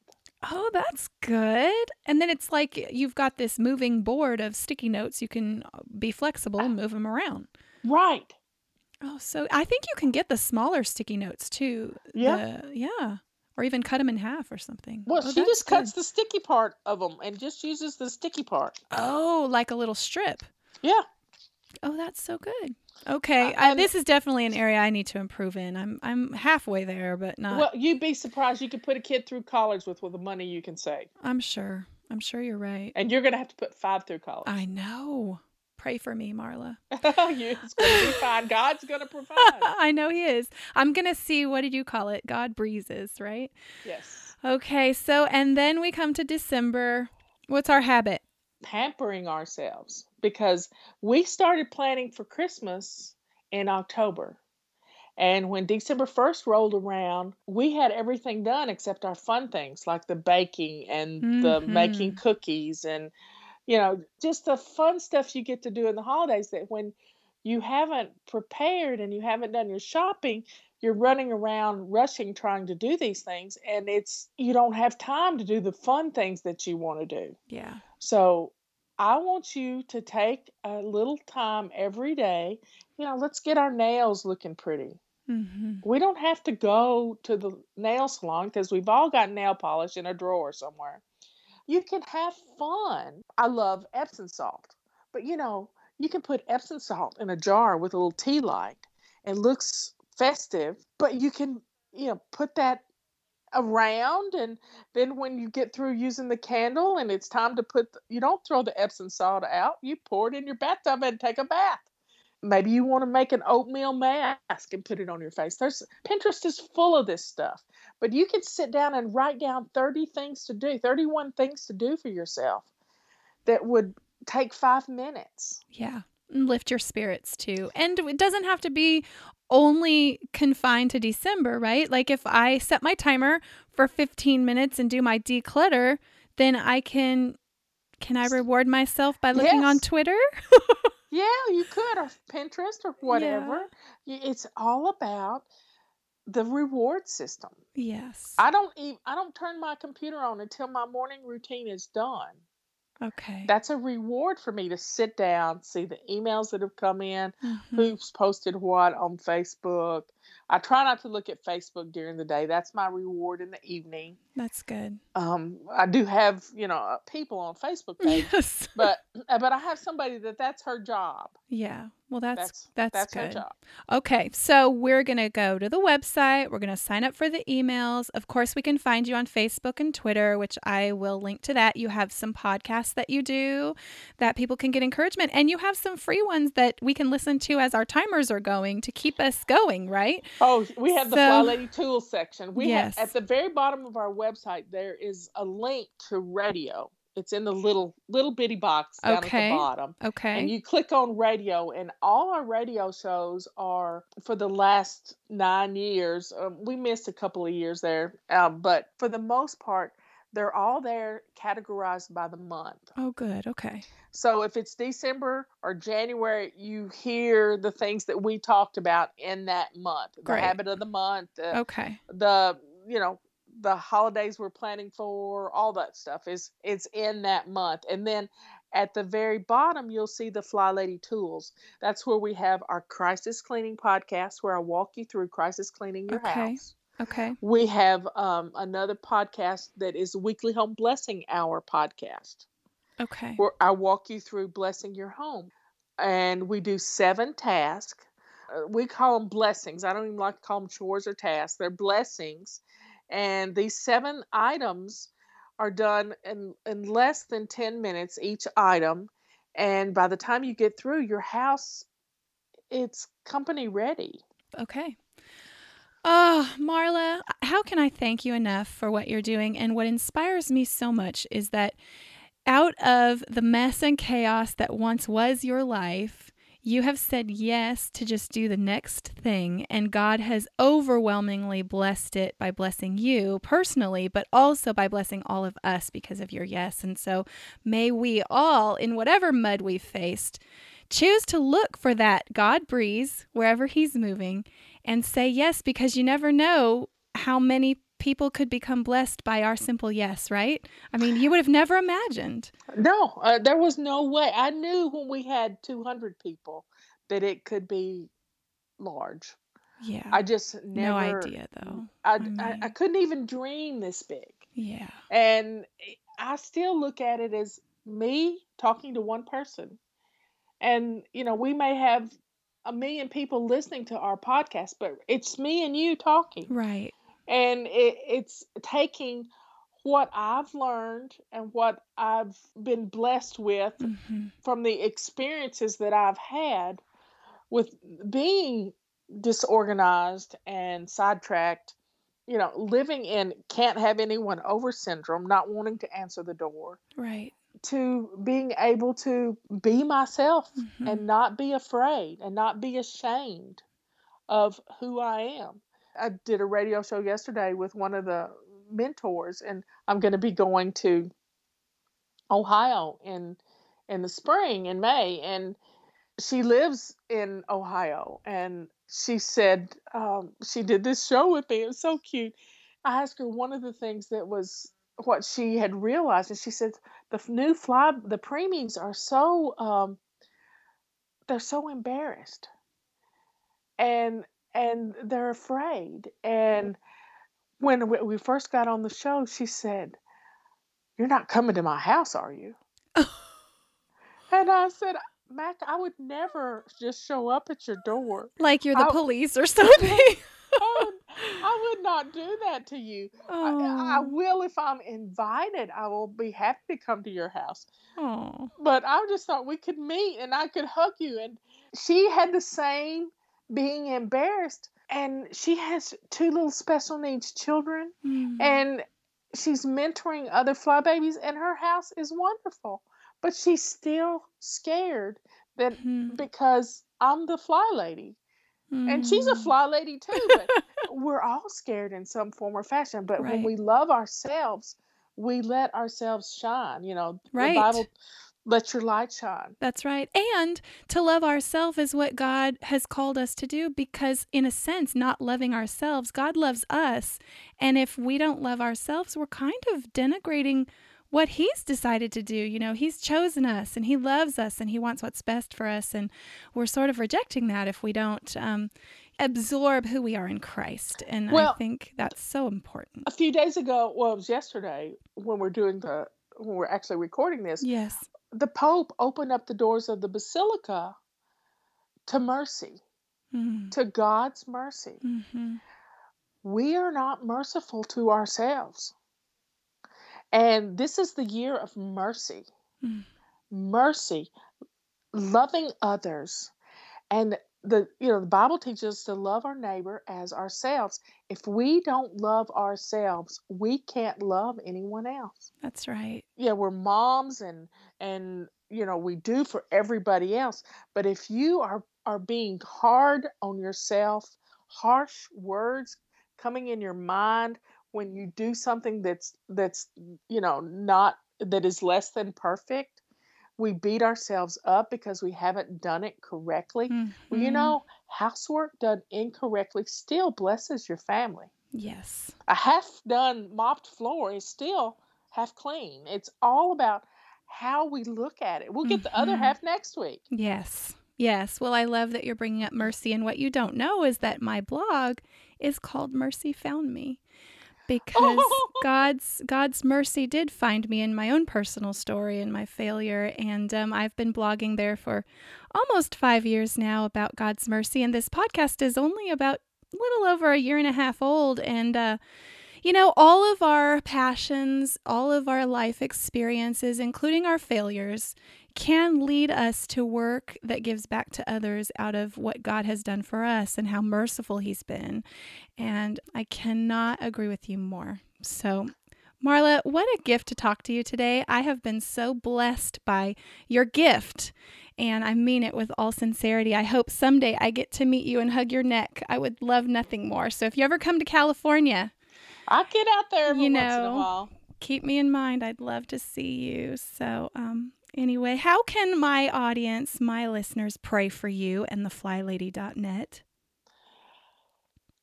Oh, that's good. And then it's like you've got this moving board of sticky notes. You can uh, be flexible and move them around. right Oh, so I think you can get the smaller sticky notes too. Yeah. The- yeah. Or even cut them in half or something. well Oh, she just good. cuts the sticky part of them and just uses the sticky part Oh, like a little strip. yeah Oh, that's so good. Okay, Uh, I, this is definitely an area I need to improve in. I'm I'm halfway there, but not. well you'd be surprised you could put a kid through college with with the money you can save I'm sure. I'm sure you're right. and you're gonna have to put five through college I know. Pray for me, Marla. it's gonna be fine god's gonna provide I know he is. I'm gonna see. What did you call it? God breezes, right? yes Okay. So, and then we come to December. What's our habit? pampering ourselves because we started planning for Christmas in October. And when December 1st rolled around, we had everything done except our fun things like the baking and the making mm-hmm. cookies and, you know, just the fun stuff you get to do in the holidays that when you haven't prepared and you haven't done your shopping, you're running around rushing trying to do these things and it's you don't have time to do the fun things that you want to do. Yeah. So I want you to take a little time every day. You know, let's get our nails looking pretty. hmm We don't have to go to the nail salon because we've all got nail polish in a drawer somewhere. You can have fun. I love Epsom salt, but you know, you can put Epsom salt in a jar with a little tea light and looks festive, but you can, you know, put that around and then when you get through using the candle and it's time to put the, you don't throw the epsom salt out you pour it in your bathtub and take a bath. Maybe you want to make an oatmeal mask and put it on your face. There's pinterest is full of this stuff but you can sit down and write down 30 things to do 31 things to do for yourself that would take five minutes. Yeah. Lift your spirits too. And it doesn't have to be only confined to December, right? Like if I set my timer for 15 minutes and do my declutter, then I can can I reward myself by looking on Twitter? yeah you could or pinterest or whatever Y- it's all about the reward system yes. I don't even I don't turn my computer on until my morning routine is done. Okay. That's a reward for me to sit down, see the emails that have come in, Mhm. who's posted what on Facebook. I try not to look at Facebook during the day. That's my reward in the evening. That's good. Um, I do have you know uh, people on Facebook page, Yes. but uh, but I have somebody that that's her job. Yeah. Well, that's That's that's, that's good. job. Okay, so we're going to go to the website. We're going to sign up for the emails. Of course, we can find you on Facebook and Twitter, which I will link to that. You have some podcasts that you do that people can get encouragement, and you have some free ones that we can listen to as our timers are going to keep us going, right? Oh, we have the So- Fly Lady Tools section. We Yes. have at the very bottom of our website there is a link to radio. It's in the little little bitty box down at the bottom. Okay. And you click on radio, and all our radio shows are for the last nine years. Um, we missed a couple of years there, um, but for the most part, they're all there categorized by the month. oh, good. Okay. So if it's December or January, you hear the things that we talked about in that month. Great. The habit of the month, the, Okay. the you know, the holidays we're planning for, all that stuff is it's in that month. And then at the very bottom, you'll see the Fly Lady tools. That's where we have our crisis cleaning podcast, where I walk you through crisis cleaning your Okay. house. Okay. We have um, another podcast that is Weekly Home Blessing Hour podcast, Okay. where I walk you through blessing your home. And we do seven tasks. Uh, we call them blessings. I don't even like to call them chores or tasks. They're blessings. And these seven items are done in, in less than 10 minutes each item. And by the time you get through, your house, it's company ready. Okay. Oh, Marla, how can I thank you enough for what you're doing? And what inspires me so much is that out of the mess and chaos that once was your life, you have said yes to just do the next thing, and God has overwhelmingly blessed it by blessing you personally, but also by blessing all of us because of your yes. And so may we all, in whatever mud we've faced, choose to look for that God breeze wherever He's moving and say yes because you never know how many people could become blessed by our simple yes, right? I mean, you would have never imagined. No, uh, there was no way. I knew when we had 200 people that it could be large. Yeah. I just never. no idea though. I, I I, I couldn't even dream this big. Yeah. And I still look at it as me talking to one person. And, you know, we may have a million people listening to our podcast, but it's me and you talking. Right. And it, it's taking what I've learned and what I've been blessed with hmm from the experiences that I've had with being disorganized and sidetracked, you know, living in can't have anyone over syndrome, not wanting to answer the door, Right. to being able to be myself Mhm. and not be afraid and not be ashamed of who I am. I did a radio show yesterday with one of the mentors, and I'm going to be going to Ohio in in the spring in May, and she lives in Ohio, and she said um, she did this show with me. It was so cute. I asked her one of the things that was what she had realized, and she said the new fly the preemies are so um, they're so embarrassed, and and they're afraid. And when we we first got on the show, she said, "You're not coming to my house, are you?" And I said, Mac, I would never just show up at your door. Like you're the I- police or something. I oh, would, I would not do that to you. I, I oh. will if I'm invited. I will be happy to come to your house. oh. But I just thought we could meet and I could hug you. And she had the same being embarrassed. And she has two little special needs children. Mm. and she's mentoring other fly babies and her house is wonderful but she's still scared that Mhm. because i'm the fly lady and she's a Mm. fly lady too but we're all scared in some form or fashion but when we love ourselves we let ourselves shine you know Right. the bible let your light shine That's right. And to love ourselves is what God has called us to do because, in a sense, not loving ourselves, God loves us. And if we don't love ourselves, we're kind of denigrating what He's decided to do. You know, He's chosen us and He loves us and He wants what's best for us. And we're sort of rejecting that if we don't um, absorb who we are in Christ. And I think that's so important. a few days ago well it was yesterday when we're doing the when we're actually recording this Yes. the Pope opened up the doors of the Basilica to mercy, Mm-hmm. to God's mercy. hmm We are not merciful to ourselves. And this is the year of mercy. Mm. Mercy, loving others. And the you know the Bible teaches us to love our neighbor as ourselves. If we don't love ourselves, we can't love anyone else. That's right. yeah we're moms and and you know we do for everybody else but if you are are being hard on yourself harsh words coming in your mind when you do something that's that's you know not that is less than perfect we beat ourselves up because we haven't done it correctly well you Mhm. know housework done incorrectly still blesses your family Yes. a half done mopped floor is still half clean. It's all about how we look at it. We'll get the other Mhm. half next week. Yes. Yes. Well, I love that you're bringing up mercy. And what you don't know is that my blog is called Mercy Found Me because God's God's mercy did find me in my own personal story and my failure. And um, I've been blogging there for almost five years now about God's mercy. And this podcast is only about a little over a year and a half old. And uh, you know, all of our passions, all of our life experiences, including our failures, can lead us to work that gives back to others out of what God has done for us and how merciful He's been. And I cannot agree with you more. So, Marla, what a gift to talk to you today. I have been so blessed by your gift. And I mean it with all sincerity. I hope someday I get to meet you and hug your neck. I would love nothing more. So if you ever come to California, I'll get out there every You once in a know, while. keep me in mind. I'd love to see you. So, um, anyway, how can my audience, my listeners, pray for you and the flylady.net?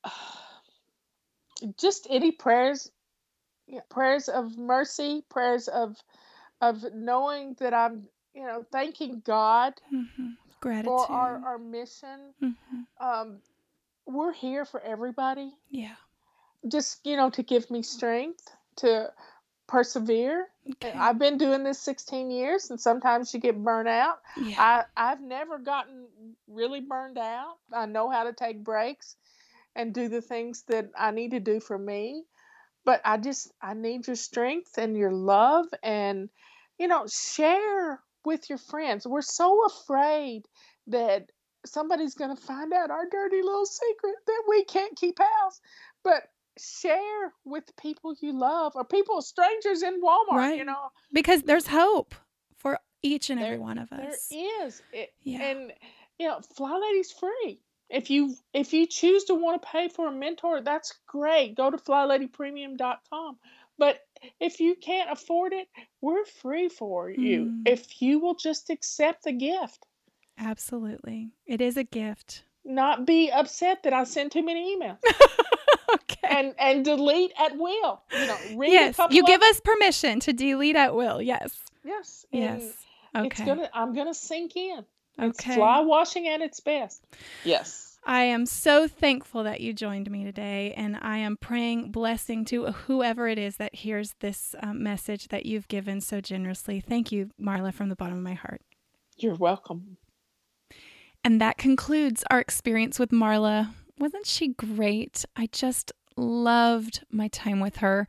Just any prayers, prayers of mercy, prayers of of knowing that I'm, you know, thanking God Mm-hmm. Gratitude. for our our mission. Mhm. Um, we're here for everybody. Yeah. Just you know, to give me strength to persevere. Okay. I've been doing this 16 years, and sometimes you get burnt out. yeah. I I've never gotten really burned out. I know how to take breaks and do the things that I need to do for me. But I just I need your strength and your love and you know, share with your friends. We're so afraid that somebody's going to find out our dirty little secret that we can't keep house. But share with people you love or people strangers in Walmart, Right. you know. because there's hope for each and every one of us. is. It, Yeah. And you know, Fly Lady's free. If you if you choose to want to pay for a mentor, that's great. Go to flyladypremium.com. But if you can't afford it, we're free for you. Mm. If you will just accept the gift, Absolutely. It is a gift. not be upset that I sent too many emails okay. and and delete at will. You know, read a yes. couple You of- give us permission to delete at will. Yes. yes and Yes. Okay. It's gonna I'm gonna sink in. It's Okay. fly washing at its best. Yes. I am so thankful that you joined me today, and I am praying blessing to whoever it is that hears this um, message that you've given so generously. Thank you, Marla, from the bottom of my heart. You're welcome. And that concludes our experience with Marla. Wasn't she great? I just loved my time with her.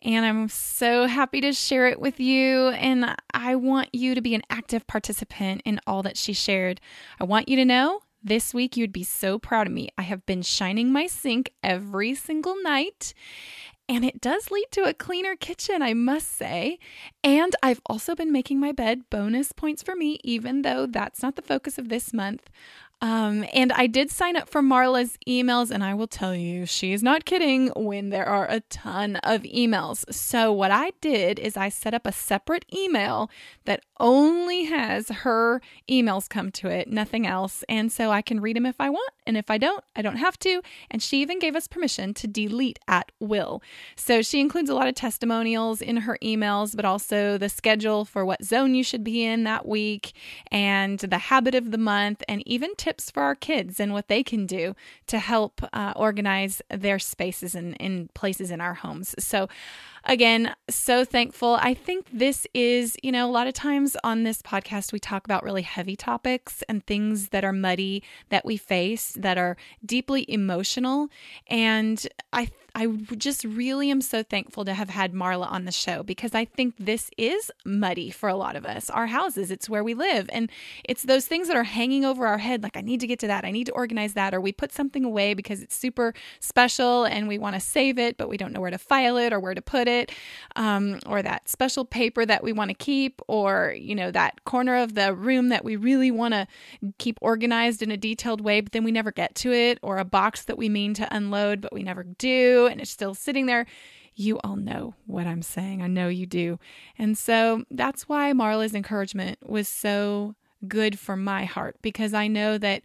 And I'm so happy to share it with you. And I want you to be an active participant in all that she shared. I want you to know this week you'd be so proud of me. I have been shining my sink every single night. And it does lead to a cleaner kitchen, I must say. And I've also been making my bed bonus points for me, even though that's not the focus of this month. Um, and I did sign up for Marla's emails, and I will tell you, she is not kidding when there are a ton of emails. So, what I did is I set up a separate email that only has her emails come to it, nothing else. And so I can read them if I want. And if I don't, I don't have to. And she even gave us permission to delete at will. So she includes a lot of testimonials in her emails, but also the schedule for what zone you should be in that week and the habit of the month, and even tips for our kids and what they can do to help uh, organize their spaces and in places in our homes. So again, so thankful. I think this is, you know, a lot of times on this podcast, we talk about really heavy topics and things that are muddy that we face that are deeply emotional. And I, I just really am so thankful to have had Marla on the show because I think this is muddy for a lot of us. Our houses, it's where we live. And it's those things that are hanging over our head like, I need to get to that. I need to organize that. Or we put something away because it's super special and we want to save it, but we don't know where to file it or where to put it. Um, or that special paper that we want to keep, or, you know, that corner of the room that we really want to keep organized in a detailed way, but then we never get to it, or a box that we mean to unload, but we never do, and it's still sitting there. You all know what I'm saying. I know you do. And so that's why Marla's encouragement was so good for my heart because I know that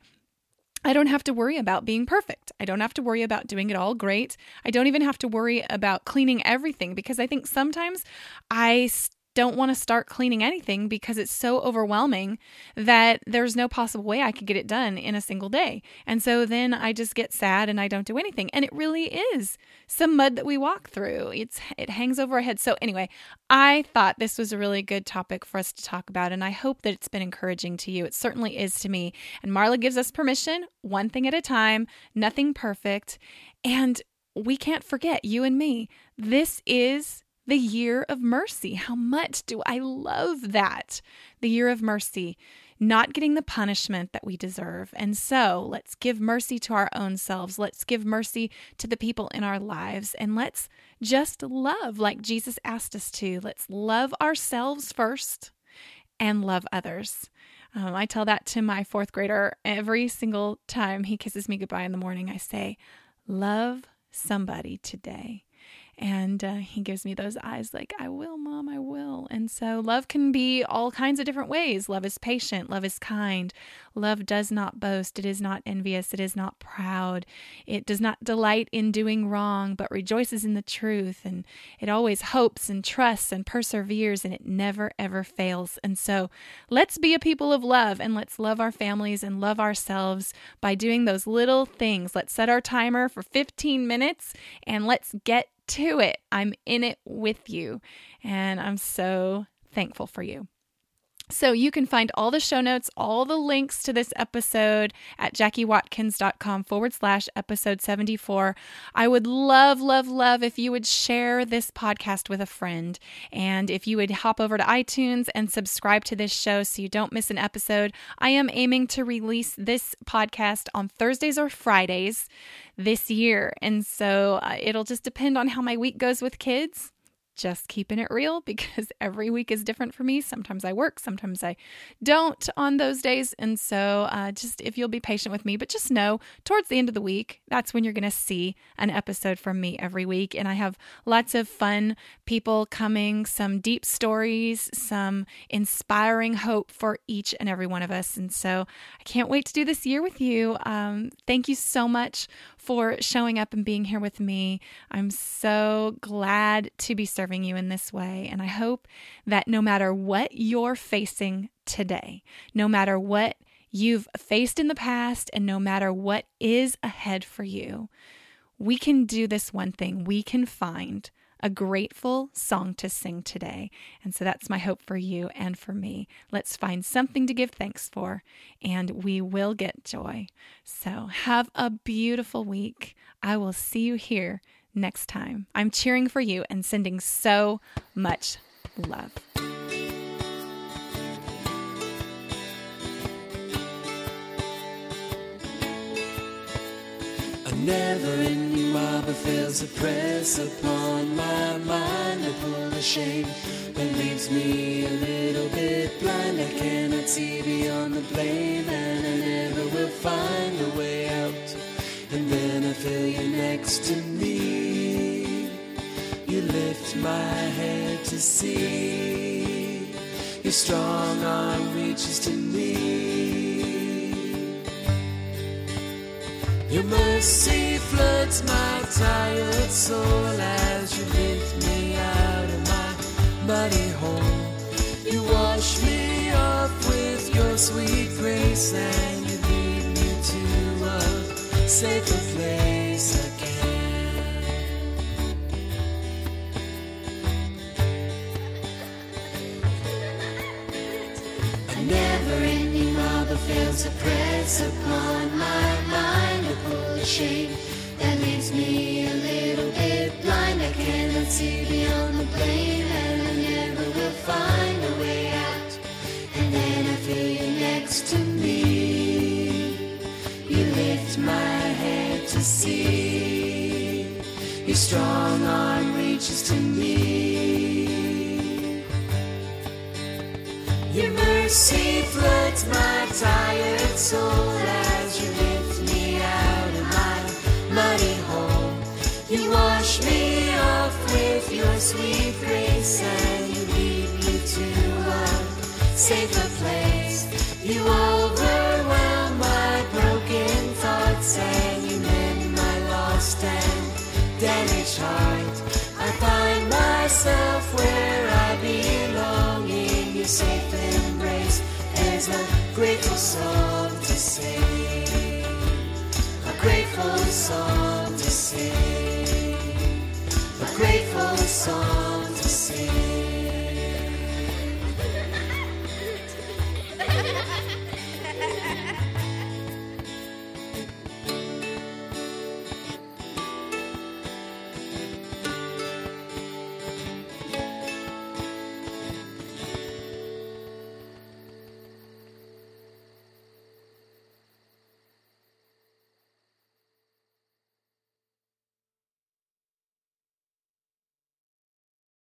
I don't have to worry about being perfect. I don't have to worry about doing it all great. I don't even have to worry about cleaning everything because I think sometimes I don't want to start cleaning anything because it's so overwhelming that there's no possible way I could get it done in a single day. And so then I just get sad and I don't do anything. And it really is some mud that we walk through. It's it hangs over our heads. So anyway, I thought this was a really good topic for us to talk about and I hope that it's been encouraging to you. It certainly is to me. And Marla gives us permission, one thing at a time, nothing perfect. And we can't forget, you and me, this is the year of mercy. How much do I love that? The year of mercy, not getting the punishment that we deserve. And so let's give mercy to our own selves. Let's give mercy to the people in our lives. And let's just love like Jesus asked us to. Let's love ourselves first and love others. Um, I tell that to my fourth grader every single time he kisses me goodbye in the morning. I say, Love somebody today. And uh, he gives me those eyes like, I will, mom, I will. And so love can be all kinds of different ways. Love is patient, love is kind. Love does not boast, it is not envious, it is not proud. It does not delight in doing wrong, but rejoices in the truth. And it always hopes and trusts and perseveres, and it never, ever fails. And so let's be a people of love and let's love our families and love ourselves by doing those little things. Let's set our timer for 15 minutes and let's get to it. I'm in it with you, and I'm so thankful for you. So you can find all the show notes, all the links to this episode at jackiewatkins.com forward slash episode 74. I would love, love, love if you would share this podcast with a friend. And if you would hop over to iTunes and subscribe to this show so you don't miss an episode. I am aiming to release this podcast on Thursdays or Fridays this year. And so uh, it'll just depend on how my week goes with kids just keeping it real because every week is different for me. Sometimes I work, sometimes I don't on those days. And so, uh, just if you'll be patient with me, but just know towards the end of the week, that's when you're going to see an episode from me every week. And I have lots of fun people coming, some deep stories, some inspiring hope for each and every one of us. And so, I can't wait to do this year with you. Um, thank you so much for showing up and being here with me. I'm so glad to be serving you in this way. And I hope that no matter what you're facing today, no matter what you've faced in the past, and no matter what is ahead for you, we can do this one thing. We can find a grateful song to sing today. And so that's my hope for you and for me. Let's find something to give thanks for, and we will get joy. So have a beautiful week. I will see you here next time. I'm cheering for you and sending so much love. never marble fails to press upon my mind. Pull the shame that leaves me a little bit blind. I cannot see beyond the blame, and I never will find a way out. And then I feel you next to me. You lift my head to see. Your strong arm reaches to me. Your mercy floods my tired soul as you lift me out of my muddy hole. You wash me off with your sweet grace and you lead me to a safer place ending a press upon my mind shame that leaves me a little bit blind. I cannot see beyond the blame, and I never will find a way out. And then I feel you next to me. You lift my head to see. Your strong arm reaches to me. Your mercy my tired soul as you lift me out of my muddy hole. You wash me off with your sweet grace and you lead me to a safer place. You overwhelm my broken thoughts and you mend my lost and damaged heart. I find myself where grateful song to sing. A grateful song to sing. A grateful song.